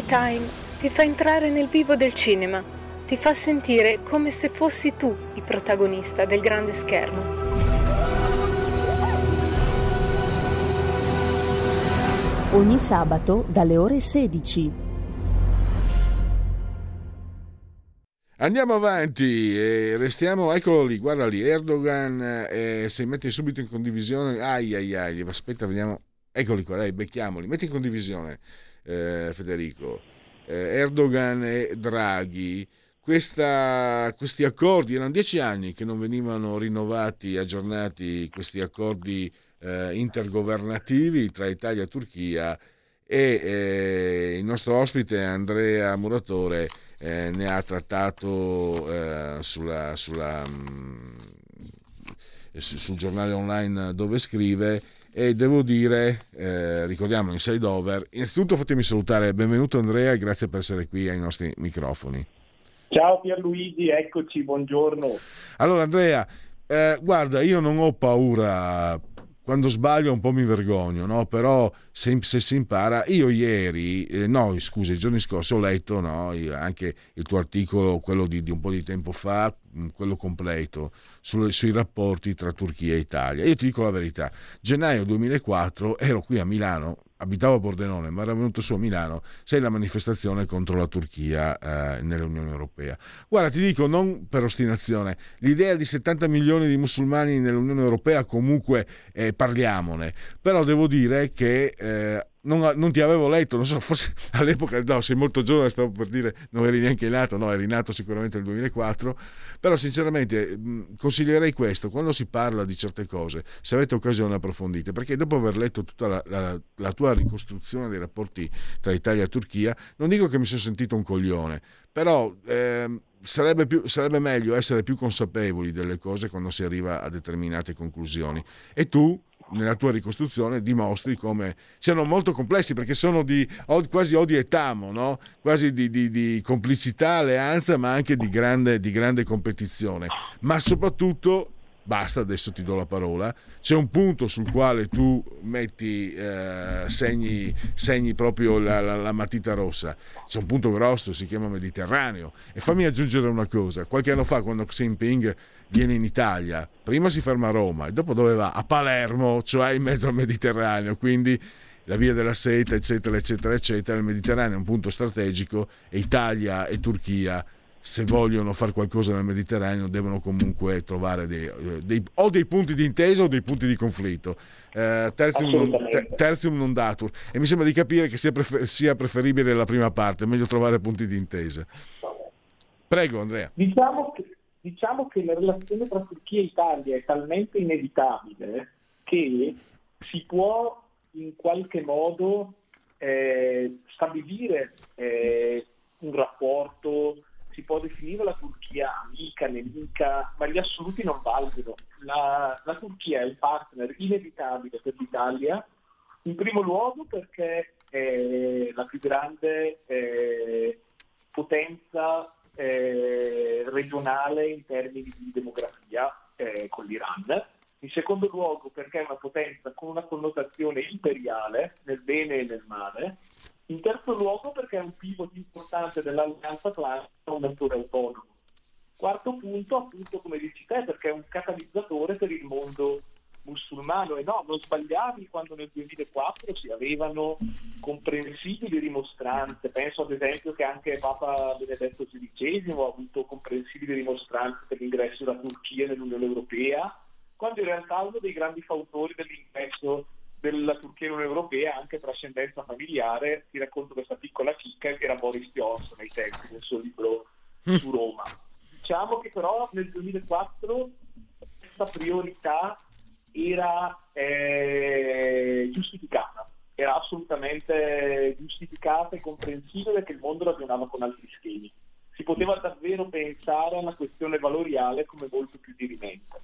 Movie Time ti fa entrare nel vivo del cinema, ti fa sentire come se fossi tu il protagonista del grande schermo. Ogni sabato dalle ore 16. Andiamo avanti e restiamo, eccolo lì, guarda lì, Erdogan eh, si mette subito in condivisione, ai ai ai, aspetta vediamo, eccoli qua, dai, becchiamoli, metti in condivisione eh, Federico, eh, Erdogan e Draghi, questa, questi accordi, erano dieci anni che non venivano rinnovati, aggiornati questi accordi eh, intergovernativi tra Italia e Turchia e eh, il nostro ospite Andrea Muratore eh, ne ha trattato eh, sulla, sulla, mh, sul giornale online dove scrive e devo dire, eh, ricordiamo in side over, innanzitutto fatemi salutare, benvenuto Andrea e grazie per essere qui ai nostri microfoni. Ciao Pierluigi, eccoci, buongiorno. Allora Andrea, eh, guarda, io non ho paura, quando sbaglio un po' mi vergogno, no? però se, se si impara, io ieri, eh, no scusa, i giorni scorsi ho letto no? anche il tuo articolo, quello di, di, un po' di tempo fa, quello completo, su, sui rapporti tra Turchia e Italia. Io ti dico la verità, gennaio 2004 ero qui a Milano, abitavo a Pordenone, ma era venuto su a Milano, sei la manifestazione contro la Turchia eh, nell'Unione Europea. Guarda, ti dico, non per ostinazione, l'idea di 70 milioni di musulmani nell'Unione Europea comunque eh, parliamone, però devo dire che eh, non, non, ti avevo letto, non so, *laughs* forse all'epoca, no, sei molto giovane, stavo per dire, non eri neanche nato, no, eri nato sicuramente nel 2004, però sinceramente consiglierei questo, quando si parla di certe cose, se avete occasione approfondite, perché dopo aver letto tutta la, la, la tua ricostruzione dei rapporti tra Italia e Turchia, non dico che mi sono sentito un coglione, però... Eh, Sarebbe, più, sarebbe, meglio essere più consapevoli delle cose quando si arriva a determinate conclusioni. E tu, nella tua ricostruzione dimostri come siano molto complessi perché sono di quasi odio e tamo, no? quasi di, di, di, complicità, alleanza, ma anche di grande, di grande competizione. Ma soprattutto basta, adesso ti do la parola, c'è un punto sul quale tu metti, eh, segni, segni, proprio la, la, la, matita rossa, c'è un punto grosso, si chiama Mediterraneo. E fammi aggiungere una cosa, qualche anno fa quando Xi Jinping viene in Italia, prima si ferma a Roma e dopo dove va? A Palermo, cioè in mezzo al Mediterraneo, quindi la via della seta, eccetera, eccetera, eccetera. Il Mediterraneo è un punto strategico e Italia e Turchia se vogliono fare qualcosa nel Mediterraneo devono comunque trovare dei, eh, dei, o dei punti di intesa o dei punti di conflitto. Eh, terzium, non, terzium, non, datur. E mi sembra di capire che sia, prefer- sia, preferibile la prima parte, meglio trovare punti di intesa. Prego Andrea. Diciamo che, diciamo che la relazione tra Turchia e Italia è talmente inevitabile che si può in qualche modo eh, stabilire eh, un rapporto si può definire la Turchia amica, nemica, ma gli assoluti non valgono. La, la Turchia è un partner inevitabile per l'Italia, in primo luogo perché è la più grande eh, potenza eh, regionale in termini di demografia eh, con l'Iran. In secondo luogo perché è una potenza con una connotazione imperiale nel bene e nel male. In terzo luogo perché è un pivot importante dell'Alleanza Atlantica, un attore autonomo. Quarto punto, appunto come dici te, perché è un catalizzatore per il mondo musulmano e no, non sbagliavi quando nel 2004 si avevano comprensibili dimostranze, penso ad esempio che anche Papa Benedetto XVI ha avuto comprensibili dimostranze per l'ingresso della Turchia nell'Unione Europea, quando in realtà uno dei grandi fautori dell'ingresso della Turchia Unione Europea, anche trascendenza familiare, ti racconto questa piccola chicca, era Boris Johnson nei tempi del suo libro mm. su Roma. Diciamo che però nel 2004 questa priorità era eh, giustificata, era assolutamente giustificata e comprensibile che il mondo ragionava con altri schemi. Si poteva davvero pensare alla questione valoriale come molto più dirimente.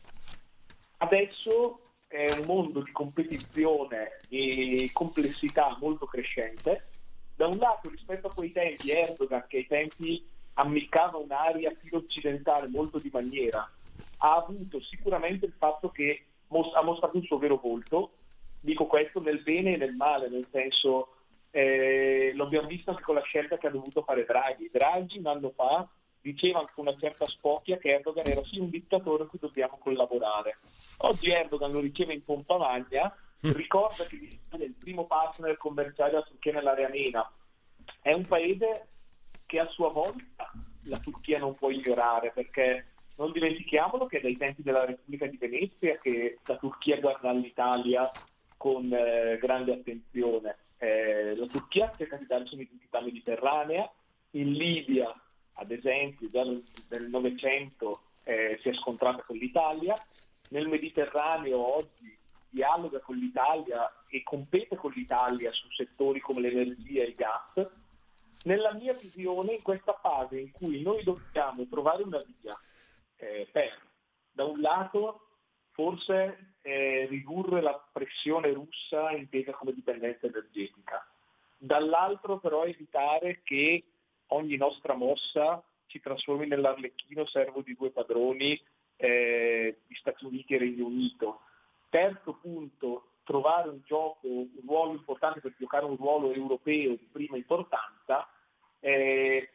Adesso è un mondo di competizione e complessità molto crescente. Da un lato rispetto a quei tempi Erdogan, che ai tempi ammiccava un'area filo occidentale molto di maniera, ha avuto sicuramente il fatto che mos- ha mostrato il suo vero volto, dico questo nel bene e nel male, nel senso eh, lo visto anche con la scelta che ha dovuto fare Draghi. Draghi un anno fa diceva con una certa spocchia che Erdogan era sì un dittatore a cui dobbiamo collaborare. Oggi Erdogan lo riceve in pompa magna, ricorda che l'Italia è il primo partner commerciale della Turchia nell'area MENA. È un paese che a sua volta la Turchia non può ignorare perché non dimentichiamolo che è dai tempi della Repubblica di Venezia che la Turchia guarda all'Italia con eh, grande attenzione. Eh, la Turchia cerca di darci un'identità mediterranea, in Libia ad esempio già nel Novecento eh, si è scontrata con l'Italia, nel Mediterraneo oggi dialoga con l'Italia e compete con l'Italia su settori come l'energia e il gas. Nella mia visione, in questa fase in cui noi dobbiamo trovare una via eh, per, da un lato, forse eh, ridurre la pressione russa intesa come dipendenza energetica, dall'altro però evitare che ogni nostra mossa ci trasformi nell'arlecchino servo di due padroni eh, Stati Uniti e Regno Unito. Terzo punto, trovare un gioco, un ruolo importante per giocare un ruolo europeo di prima importanza. Eh,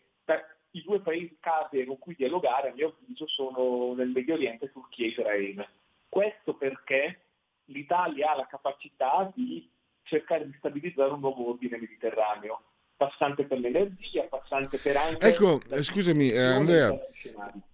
I due paesi cardine con cui dialogare, a mio avviso, sono nel Medio Oriente Turchia e Israele. Questo perché l'Italia ha la capacità di cercare di stabilizzare un nuovo ordine mediterraneo passante per l'energia, passante per anche... Ecco, scusami eh, Andrea,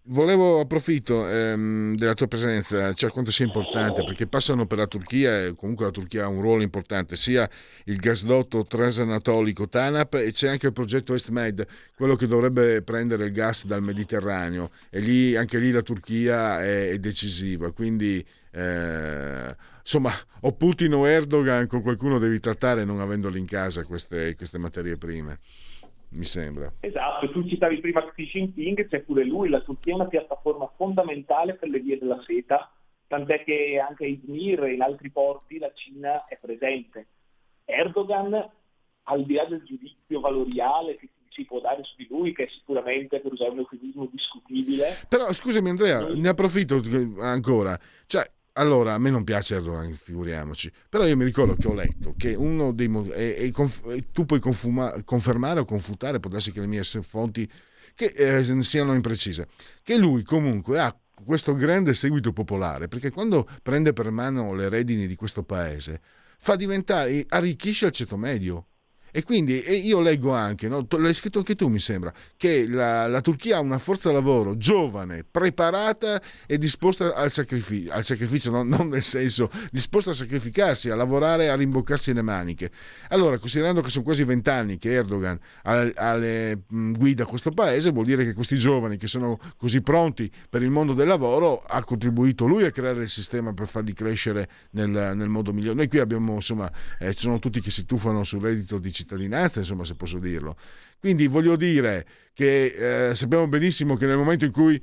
volevo approfitto ehm, della tua presenza, cioè quanto sia importante, perché passano per la Turchia e comunque la Turchia ha un ruolo importante, sia il gasdotto transanatolico TANAP e c'è anche il progetto EstMed, quello che dovrebbe prendere il gas dal Mediterraneo. E lì, anche lì la Turchia è, è decisiva, quindi... Eh, insomma, o Putin o Erdogan con qualcuno devi trattare non avendoli in casa queste, queste materie prime. Mi sembra. Esatto, tu citavi prima Xi Jinping, c'è pure lui, la Turchia è una piattaforma fondamentale per le vie della seta, tant'è che anche a Izmir e in altri porti la Cina è presente. Erdogan, al di là del giudizio valoriale che si può dare su di lui, che è sicuramente, per usare un eufemismo, discutibile. Però scusami Andrea, ne approfitto ancora. Cioè, allora, a me non piace Erdogan, figuriamoci, però io mi ricordo che ho letto che uno dei motivi, e, e, tu puoi confuma, confermare o confutare, può darsi che le mie fonti che, eh, siano imprecise, che lui comunque ha questo grande seguito popolare, perché quando prende per mano le redini di questo paese, fa diventare, arricchisce il ceto medio, e quindi e io leggo anche, no? l'hai scritto anche tu mi sembra, che la, la, Turchia ha una forza lavoro giovane, preparata e disposta al sacrificio, al sacrificio no? non nel senso disposta a sacrificarsi, a lavorare, a rimboccarsi le maniche. Allora, considerando che sono quasi vent'anni che Erdogan ha, ha mh, guida questo paese, vuol dire che questi giovani che sono così pronti per il mondo del lavoro, ha contribuito lui a creare il sistema per farli crescere nel, nel modo migliore. Noi qui abbiamo, insomma, eh, ci sono tutti che si tuffano sul reddito di cittadinanza, insomma, se posso dirlo. Quindi voglio dire che eh, sappiamo benissimo che nel momento in cui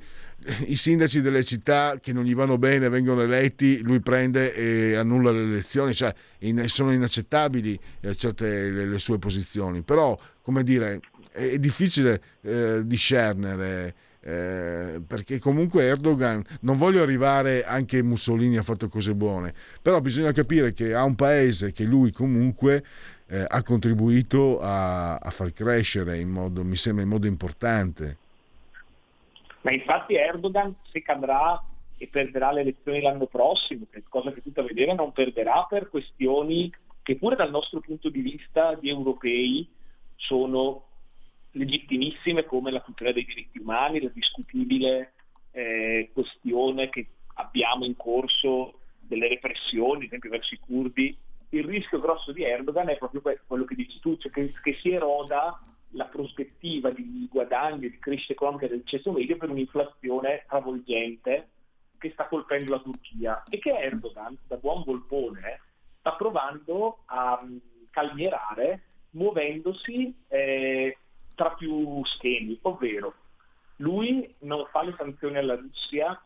i sindaci delle città che non gli vanno bene vengono eletti, lui prende e annulla le elezioni, cioè in, sono inaccettabili eh, certe le, le, sue posizioni. Però, come dire, è, è difficile eh, discernere eh, perché comunque Erdogan, non voglio arrivare, anche Mussolini ha fatto cose buone, però bisogna capire che ha un paese che lui comunque eh, ha contribuito a, a, far crescere in modo, mi sembra, in modo importante. Ma infatti Erdogan, se cadrà e perderà le elezioni l'anno prossimo, che è cosa che tutta vedere, non perderà per questioni che pure dal nostro punto di vista di europei sono legittimissime come la tutela dei diritti umani, la discutibile eh, questione che abbiamo in corso delle repressioni, ad esempio verso i curdi. Il rischio grosso di Erdogan è proprio quello che dici tu, cioè che, che si eroda la prospettiva di guadagno di crescita economica del ceto medio per un'inflazione travolgente che sta colpendo la Turchia e che Erdogan, da buon volpone, sta provando a mm, calmierare muovendosi eh, tra più schemi, ovvero lui non fa le sanzioni alla Russia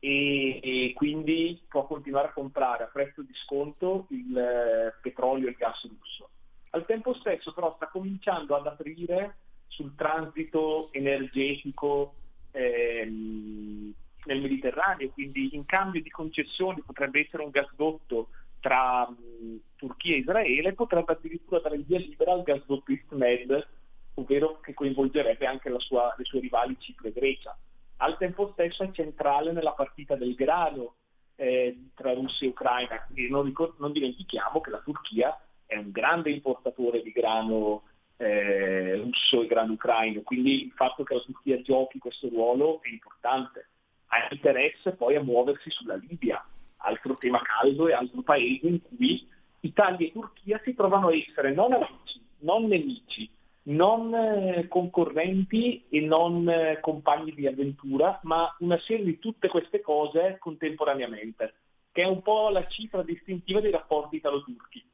e, e quindi può continuare a comprare a prezzo di sconto il eh, petrolio e il gas russo. Al tempo stesso però sta cominciando ad aprire sul transito energetico ehm, nel Mediterraneo, quindi in cambio di concessioni potrebbe essere un gasdotto tra mh, Turchia e Israele, potrebbe addirittura dare il via libera al gasdotto EastMed, ovvero che coinvolgerebbe anche sua, le sue rivali Cipro e Grecia. Al tempo stesso è centrale nella partita del grano eh, tra Russia e Ucraina non, ricor- non, dimentichiamo che la Turchia è un grande importatore di grano eh, russo e grano ucraino, quindi il fatto che la Turchia giochi questo ruolo è importante. Ha interesse poi a muoversi sulla Libia, altro tema caldo e altro paese in cui Italia e Turchia si trovano a essere non amici, non nemici, non eh, concorrenti e non eh, compagni di avventura, ma una serie di tutte queste cose contemporaneamente, che è un po' la cifra distintiva dei rapporti italo-turchi.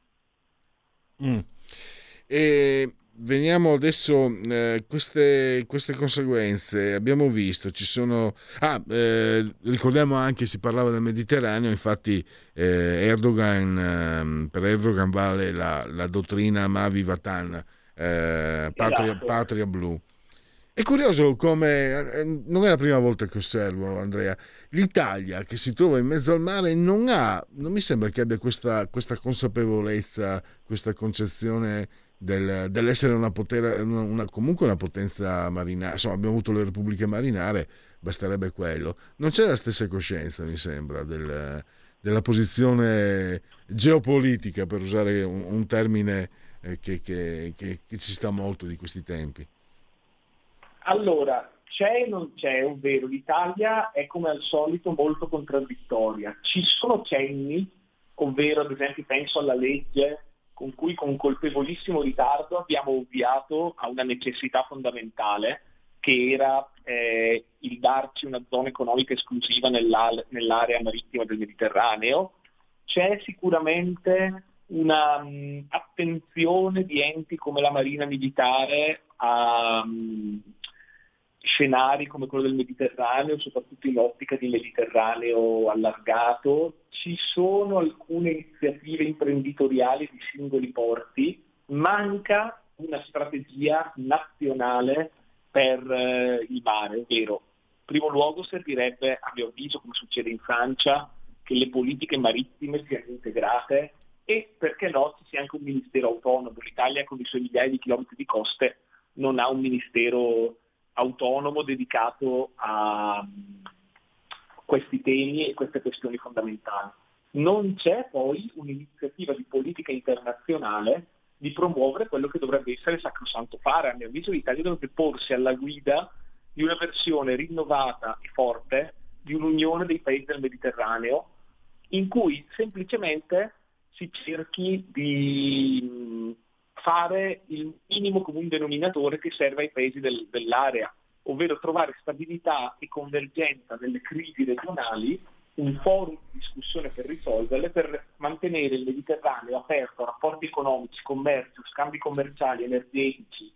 Mm. E veniamo adesso eh, queste, queste, conseguenze abbiamo visto ci sono ah, eh, ricordiamo anche si parlava del Mediterraneo infatti eh, Erdogan ehm, per Erdogan vale la, la dottrina Mavi Vatan eh, patria, esatto. patria, blu è curioso come eh, non è la prima volta che osservo Andrea l'Italia che si trova in mezzo al mare non ha non mi sembra che abbia questa, questa consapevolezza questa concezione del, dell'essere una potere, una, comunque una potenza marinare, insomma abbiamo avuto le repubbliche marinare, basterebbe quello. Non c'è la stessa coscienza, mi sembra, del, della posizione geopolitica, per usare un, un termine eh, che, che, che, che, ci sta molto di questi tempi. Allora, c'è e non c'è, ovvero l'Italia è come al solito molto contraddittoria. Ci sono cenni, ovvero ad esempio penso alla legge con cui con colpevolissimo ritardo abbiamo ovviato a una necessità fondamentale che era eh, il darci una zona economica esclusiva nell'area marittima del Mediterraneo. C'è sicuramente un'attenzione di enti come la Marina Militare a, um, scenari come quello del Mediterraneo, soprattutto in ottica di Mediterraneo allargato. Ci sono alcune iniziative imprenditoriali di singoli porti, manca una strategia nazionale per eh, il mare, ovvero primo luogo servirebbe, a mio avviso, come succede in Francia, che le politiche marittime siano integrate e perché no ci sia anche un ministero autonomo. L'Italia con i suoi migliaia di chilometri di coste non ha un ministero autonomo dedicato a questi temi e queste questioni fondamentali. Non c'è poi un'iniziativa di politica internazionale di promuovere quello che dovrebbe essere sacrosanto fare. A mio avviso l'Italia dovrebbe porsi alla guida di una versione rinnovata e forte di un'unione dei paesi del Mediterraneo in cui semplicemente si cerchi di fare il minimo comune denominatore che serve ai paesi del, dell'area, ovvero trovare stabilità e convergenza nelle crisi regionali, un forum di discussione per risolverle, per mantenere il Mediterraneo aperto a rapporti economici, commercio, scambi commerciali, energetici,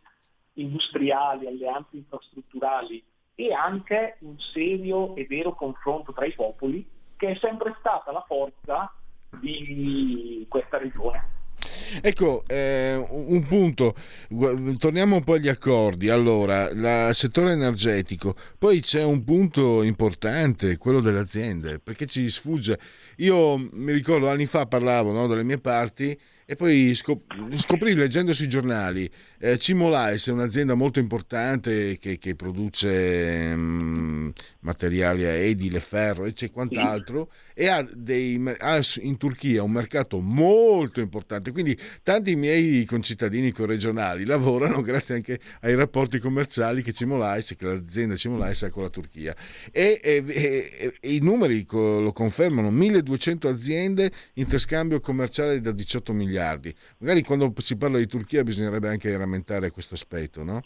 industriali, alleanze infrastrutturali e anche un serio e vero confronto tra i popoli che è sempre stata la forza di questa regione. Ecco, eh, un punto, torniamo un po' agli accordi. Allora, il settore energetico, poi c'è un punto importante, quello delle aziende, perché ci sfugge. Io mi ricordo anni fa parlavo no, dalle mie parti e poi scoprì leggendo sui giornali eh, Cimolais è un'azienda molto importante che, che produce um, materiali edile, ferro e quant'altro e ha, dei, ha, in Turchia un mercato molto importante. Quindi tanti miei concittadini corregionali lavorano *laughs* grazie anche ai rapporti commerciali che Cimolais che l'azienda Cimolais ha con la Turchia. E, e, e, e i numeri lo confermano. 1200 aziende interscambio commerciale da 18 miliardi miliardi. Magari quando si parla di Turchia bisognerebbe anche rammentare questo aspetto, no?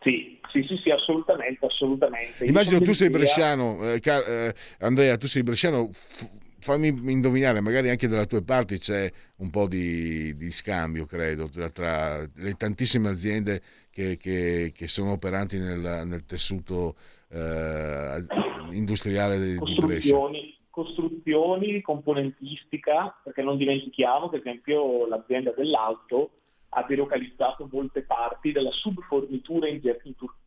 Sì, sì, sì, sì, assolutamente, assolutamente. Immagino tu sei bresciano, eh, eh, Andrea, tu sei bresciano, f- fammi indovinare, magari anche dalla tua parte c'è un po' di, di scambio, credo, tra, tra, le tantissime aziende che, che, che sono operanti nel, nel tessuto eh, industriale di, di Brescia. Costruzioni, componentistica, perché non dimentichiamo che ad esempio l'azienda dell'auto ha delocalizzato molte parti della subfornitura in, in Turchia.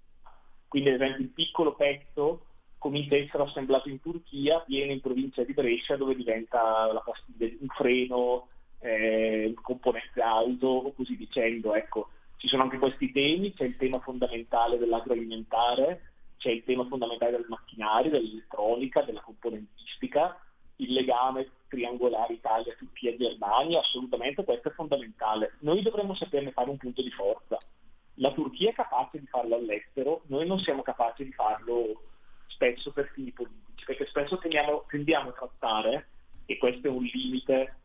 Quindi ad esempio il piccolo pezzo comincia a essere assemblato in Turchia, viene in provincia di Brescia dove diventa la pastiglia, un freno, eh, un componente auto o così dicendo. Ecco, ci sono anche questi temi, c'è il tema fondamentale dell'agroalimentare, c'è il tema fondamentale del macchinario, dell'elettronica, della componentistica, il legame triangolare Italia, Turchia, Germania, assolutamente questo è fondamentale. Noi dovremmo saperne fare un punto di forza. La Turchia è capace di farlo all'estero, noi non siamo capaci di farlo spesso per fini politici, perché spesso tendiamo, tendiamo a trattare, e questo è un limite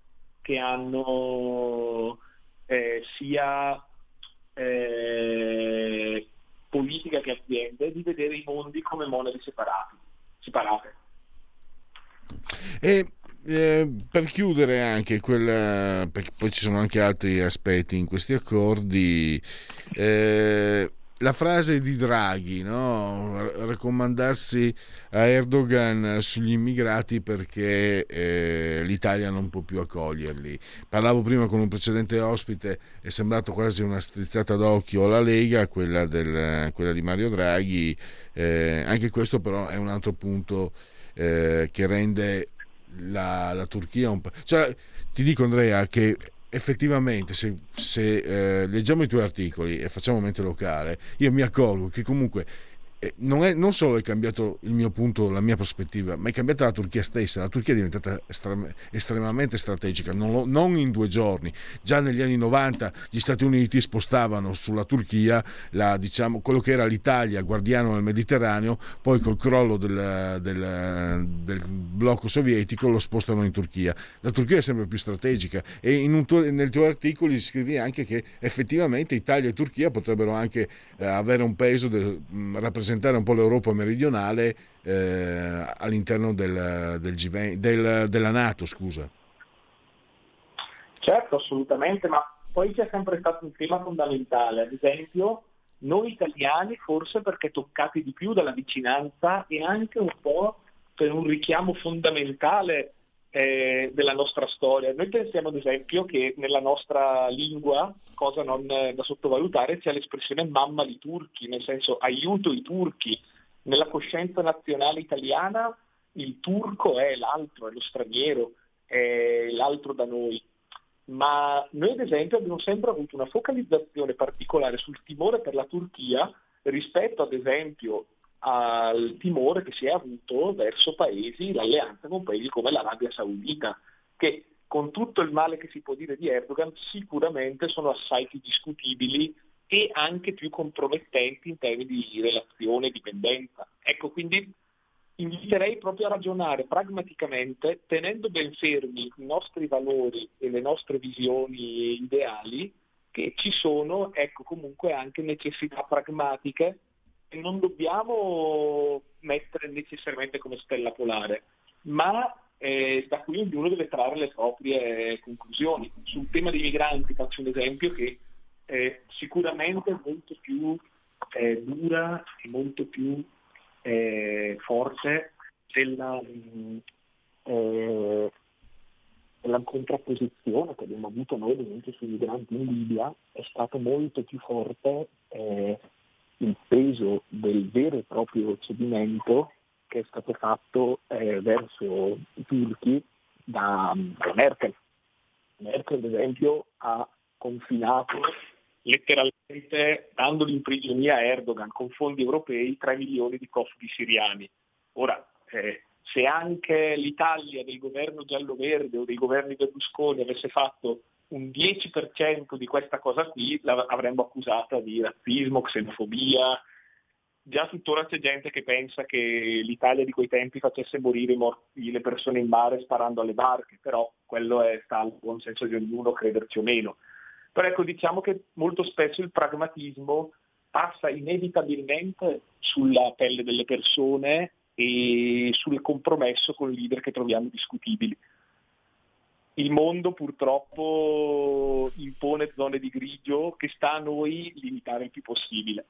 che hanno eh, sia eh, politica che aziende, di vedere i mondi come monadi separati, separate. E eh, per chiudere anche quella, perché poi ci sono anche altri aspetti in questi accordi, eh, la frase di Draghi, no? raccomandarsi a Erdogan sugli immigrati perché eh, l'Italia non può più accoglierli. Parlavo prima con un precedente ospite, è sembrato quasi una strizzata d'occhio alla Lega, quella, del, quella di Mario Draghi, eh, anche questo però è un altro punto eh, che rende la, la Turchia un po'... Cioè, ti dico Andrea che effettivamente se, se eh, leggiamo i tuoi articoli e facciamo mente locale, io mi accorgo che comunque non, è, non, solo è cambiato il mio punto, la mia prospettiva, ma è cambiata la Turchia stessa. La Turchia è diventata estrem- estremamente strategica, non, lo, non, in due giorni. Già negli anni 90 gli Stati Uniti spostavano sulla Turchia la, diciamo, quello che era l'Italia, guardiano nel Mediterraneo, poi col crollo del, del, del, blocco sovietico lo spostano in Turchia. La Turchia è sempre più strategica e tuo, nel tuo articolo scrivi anche che effettivamente Italia e Turchia potrebbero anche eh, avere un peso del, mh, rappresentare un po' l'Europa meridionale eh, all'interno del, del G20, del, della Nato. Scusa. Certo, assolutamente, ma poi c'è sempre stato un tema fondamentale, ad esempio noi italiani forse perché toccati di più dalla vicinanza e anche un po' per un richiamo fondamentale eh, della nostra storia. Noi pensiamo ad esempio che nella nostra lingua, cosa non da sottovalutare, c'è l'espressione mamma di turchi, nel senso aiuto i turchi. Nella coscienza nazionale italiana il turco è l'altro, è lo straniero, è l'altro da noi. Ma noi ad esempio abbiamo sempre avuto una focalizzazione particolare sul timore per la Turchia rispetto ad esempio al timore che si è avuto verso paesi, l'alleanza con paesi come l'Arabia Saudita, che con tutto il male che si può dire di Erdogan sicuramente sono assai più discutibili e anche più compromettenti in termini di relazione e dipendenza. Ecco, quindi inviterei proprio a ragionare pragmaticamente, tenendo ben fermi i nostri valori e le nostre visioni ideali, che ci sono, ecco, comunque anche necessità pragmatiche non dobbiamo mettere necessariamente come stella polare, ma eh, da cui ognuno deve trarre le proprie conclusioni. Sul tema dei migranti faccio un esempio che è sicuramente molto più eh, dura e molto più eh, forte della, eh, della contrapposizione che abbiamo avuto noi sui migranti in Libia è stato molto più forte eh, il peso del vero e proprio cedimento che è stato fatto eh, verso i turchi da, da Merkel. Merkel, ad esempio, ha confinato letteralmente dandogli in prigionia a Erdogan con fondi europei 3 milioni di profughi siriani. Ora, eh, se anche l'Italia del governo giallo-verde o dei governi Berlusconi avesse fatto un 10% di questa cosa qui l'avremmo accusata di razzismo, xenofobia. Già tuttora c'è gente che pensa che l'Italia di quei tempi facesse morire le persone in mare sparando alle barche, però quello è, sta al buon senso di ognuno crederci o meno. Però ecco, diciamo che molto spesso il pragmatismo passa inevitabilmente sulla pelle delle persone e sul compromesso con leader che troviamo discutibili il mondo purtroppo impone zone di grigio che sta a noi limitare il più possibile.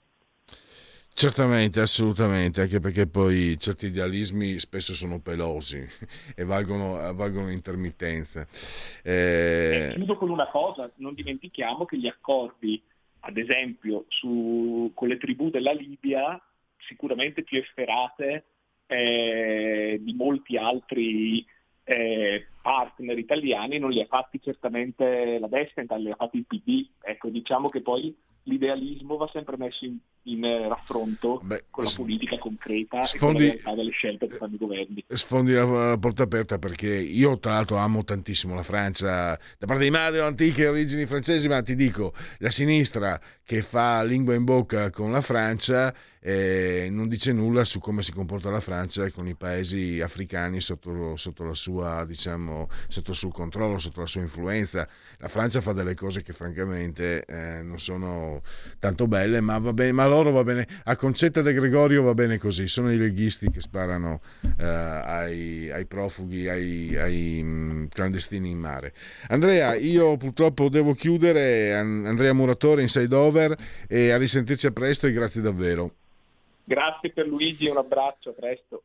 Certamente, assolutamente, anche perché poi certi idealismi spesso sono pelosi *laughs* e valgono, valgono intermittenza. Eh... Chiudo con una cosa, non dimentichiamo che gli accordi, ad esempio, su, con le tribù della Libia, sicuramente più efferate eh, di molti altri eh, partner italiani, non li ha fatti certamente la destra, li ha fatti il PD. Ecco, diciamo che poi l'idealismo va sempre messo in, in eh, raffronto Beh, con la politica concreta sfondi, e con la realtà delle scelte che fanno i governi. Sfondi la porta aperta perché io tra l'altro amo tantissimo la Francia, da parte di madre ho antiche origini francesi, ma ti dico, la sinistra che fa lingua in bocca con la Francia eh, non dice nulla su come si comporta la Francia con i paesi africani sotto, sotto, la sua, diciamo, sotto il suo controllo, sotto la sua influenza. La Francia fa delle cose che francamente eh, non sono tanto belle, ma, va bene, ma loro va bene. A Concetta De Gregorio va bene così, sono i leghisti che sparano eh, ai, ai, profughi, ai, ai mm, clandestini in mare. Andrea, io purtroppo devo chiudere. Andrea Muratore, Inside Over, e a risentirci a presto e grazie davvero. Grazie per Luigi, un abbraccio, a presto.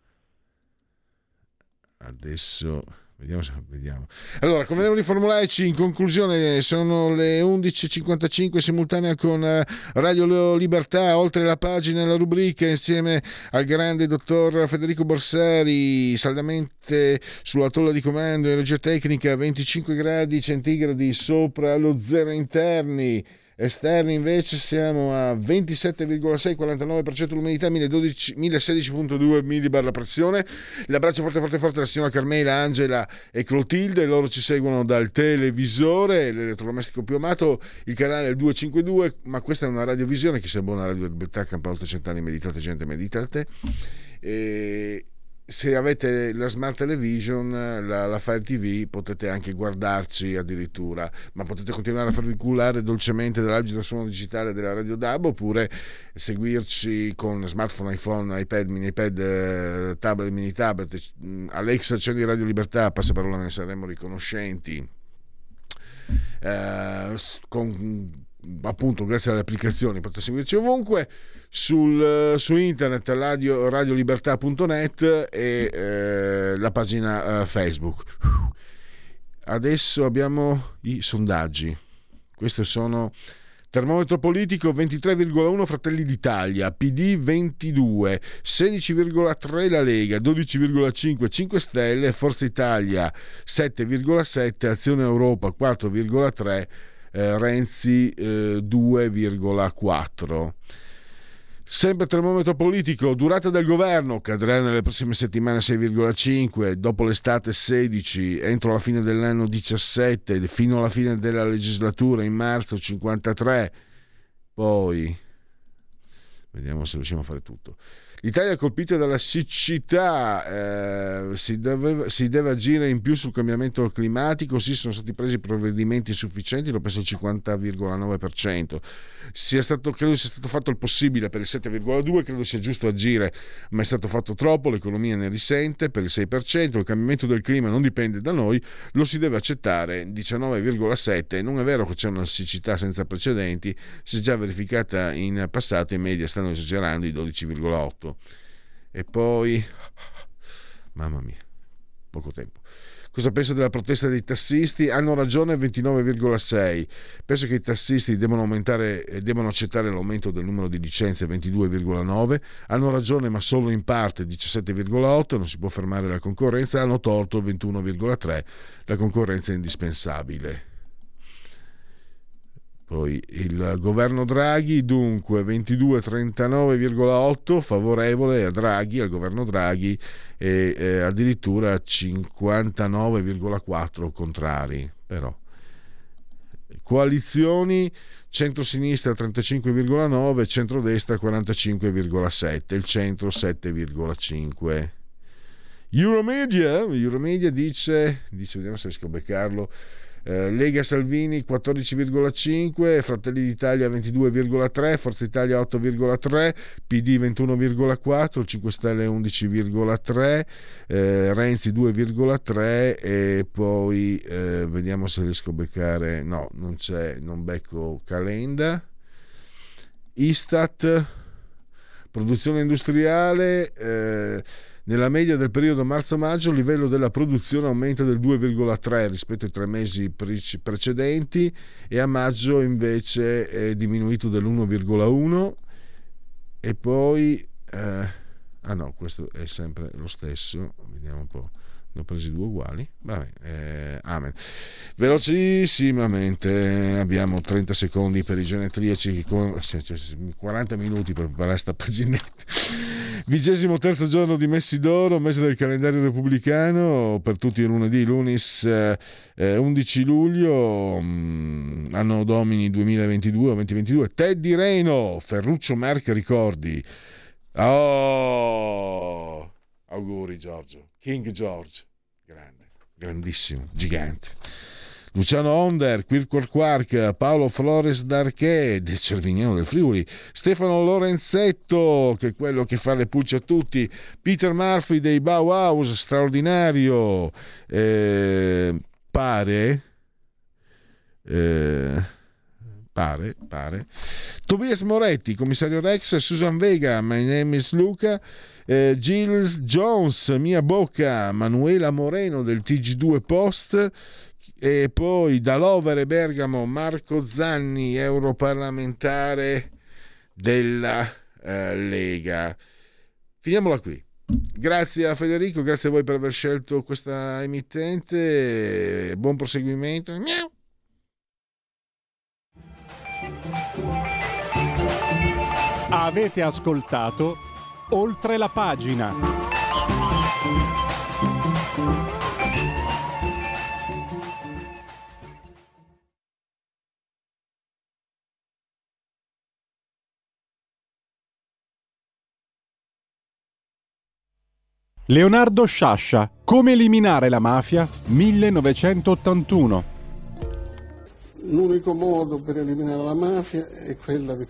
Adesso vediamo, vediamo. Allora, come devono riformularci in conclusione sono le 11.55 simultanea con eh, Radio Libertà, oltre la pagina e la rubrica insieme al grande dottor Federico Borsari, saldamente sulla tolla di comando in regia tecnica 25 gradi centigradi sopra lo zero interni esterni invece siamo a 27,6 49% l'umidità 1016,2 millibar la pressione. L'abbraccio forte forte forte alla signora Carmela Angela e Clotilde. Loro ci seguono dal televisore l'elettrodomestico più amato il canale è il 252 ma questa è una radiovisione che sia buona radio libertà campa oltre cent'anni meditate gente meditate. E se avete la smart television, la, la, Fire TV, potete anche guardarci addirittura, ma potete continuare a farvi cullare dolcemente dall'algido suono digitale della Radio DAB oppure seguirci con smartphone, iPhone, iPad, mini iPad, eh, tablet, mini tablet. Alexa, accendi Radio Libertà, passa parola, ne saremo riconoscenti. Eh, con, appunto, grazie alle applicazioni potete seguirci ovunque sul, su internet radio, radiolibertà.net e eh, la pagina eh, Facebook. Adesso abbiamo i sondaggi. Questi sono termometro politico 23,1 Fratelli d'Italia, PD 22, 16,3 la Lega, 12,5 5 Stelle, Forza Italia 7,7, Azione Europa 4,3, eh, Renzi eh, 2,4. Sempre termometro politico, durata del governo, cadrà nelle prossime settimane 6,5, dopo l'estate 16, entro la fine dell'anno 17, fino alla fine della legislatura in marzo 53, poi vediamo se riusciamo a fare tutto. L'Italia è colpita dalla siccità, eh, si, deve, si, deve, agire in più sul cambiamento climatico, sì sono stati presi provvedimenti sufficienti, lo penso il 50,9%. Sia stato, credo sia stato fatto il possibile per il 7,2%, credo sia giusto agire, ma è stato fatto troppo, l'economia ne risente per il 6%, il cambiamento del clima non dipende da noi, lo si deve accettare 19,7%. Non è vero che c'è una siccità senza precedenti, si è già verificata in passato, in media stanno esagerando i 12,8% e poi mamma mia poco tempo cosa penso della protesta dei tassisti? Hanno ragione 29,6 penso che i tassisti devono aumentare e devono accettare l'aumento del numero di licenze 22,9 hanno ragione ma solo in parte 17,8 non si può fermare la concorrenza. Hanno torto 21,3 la concorrenza è indispensabile poi il governo Draghi, dunque 22,39,8 favorevole a Draghi, al governo Draghi e eh, addirittura 59,4 contrari. Però coalizioni centro-sinistra 35,9, centrodestra 45,7, il centro 7,5. Euromedia, Euromedia dice, dice, vediamo se riesco a beccarlo, eh, Lega Salvini 14,5, Fratelli d'Italia 22,3, Forza Italia 8,3, PD 21,4, 5 Stelle 11,3, eh, Renzi 2,3 e poi eh, vediamo se riesco a beccare, no, non c'è, non becco Calenda. Istat Produzione industriale, eh, nella media del periodo marzo-maggio il livello della produzione aumenta del 2,3 rispetto ai tre mesi precedenti e a maggio invece è diminuito dell'1,1 e poi... Eh, ah no, questo è sempre lo stesso, vediamo un po' ne ho presi due uguali. Vabbè, eh, amen. Velocissimamente abbiamo 30 secondi per i genetriaci, 40 minuti per preparare sta paginetta. Vigesimo terzo giorno di Messidoro, mese del calendario repubblicano, per tutti i lunedì, lunis eh, 11 luglio, mh, mm, anno domini 2022 o 2022. Teddy Reno, Ferruccio Merck ricordi. Oh! Auguri Giorgio. King George, grande, grandissimo, gigante. Luciano Onder, Quirquar Quark, Paolo Flores d'Arche, del Cervignano del Friuli, Stefano Lorenzetto, che è quello che fa le pulce a tutti, Peter Murphy dei Bauhaus, straordinario, eh, pare, eh, pare, pare, Tobias Moretti, commissario Rex, Susan Vega, My name is Luca, eh, Jill Jones, Mia Bocca, Manuela Moreno del TG2 Post e poi da Lovere Bergamo Marco Zanni, europarlamentare della eh, Lega. Finiamola qui. Grazie a Federico, grazie a voi per aver scelto questa emittente. Buon proseguimento. Miau. Avete ascoltato oltre la pagina. Leonardo Sciascia, Come eliminare la mafia, 1981. L'unico modo per eliminare la mafia è quella di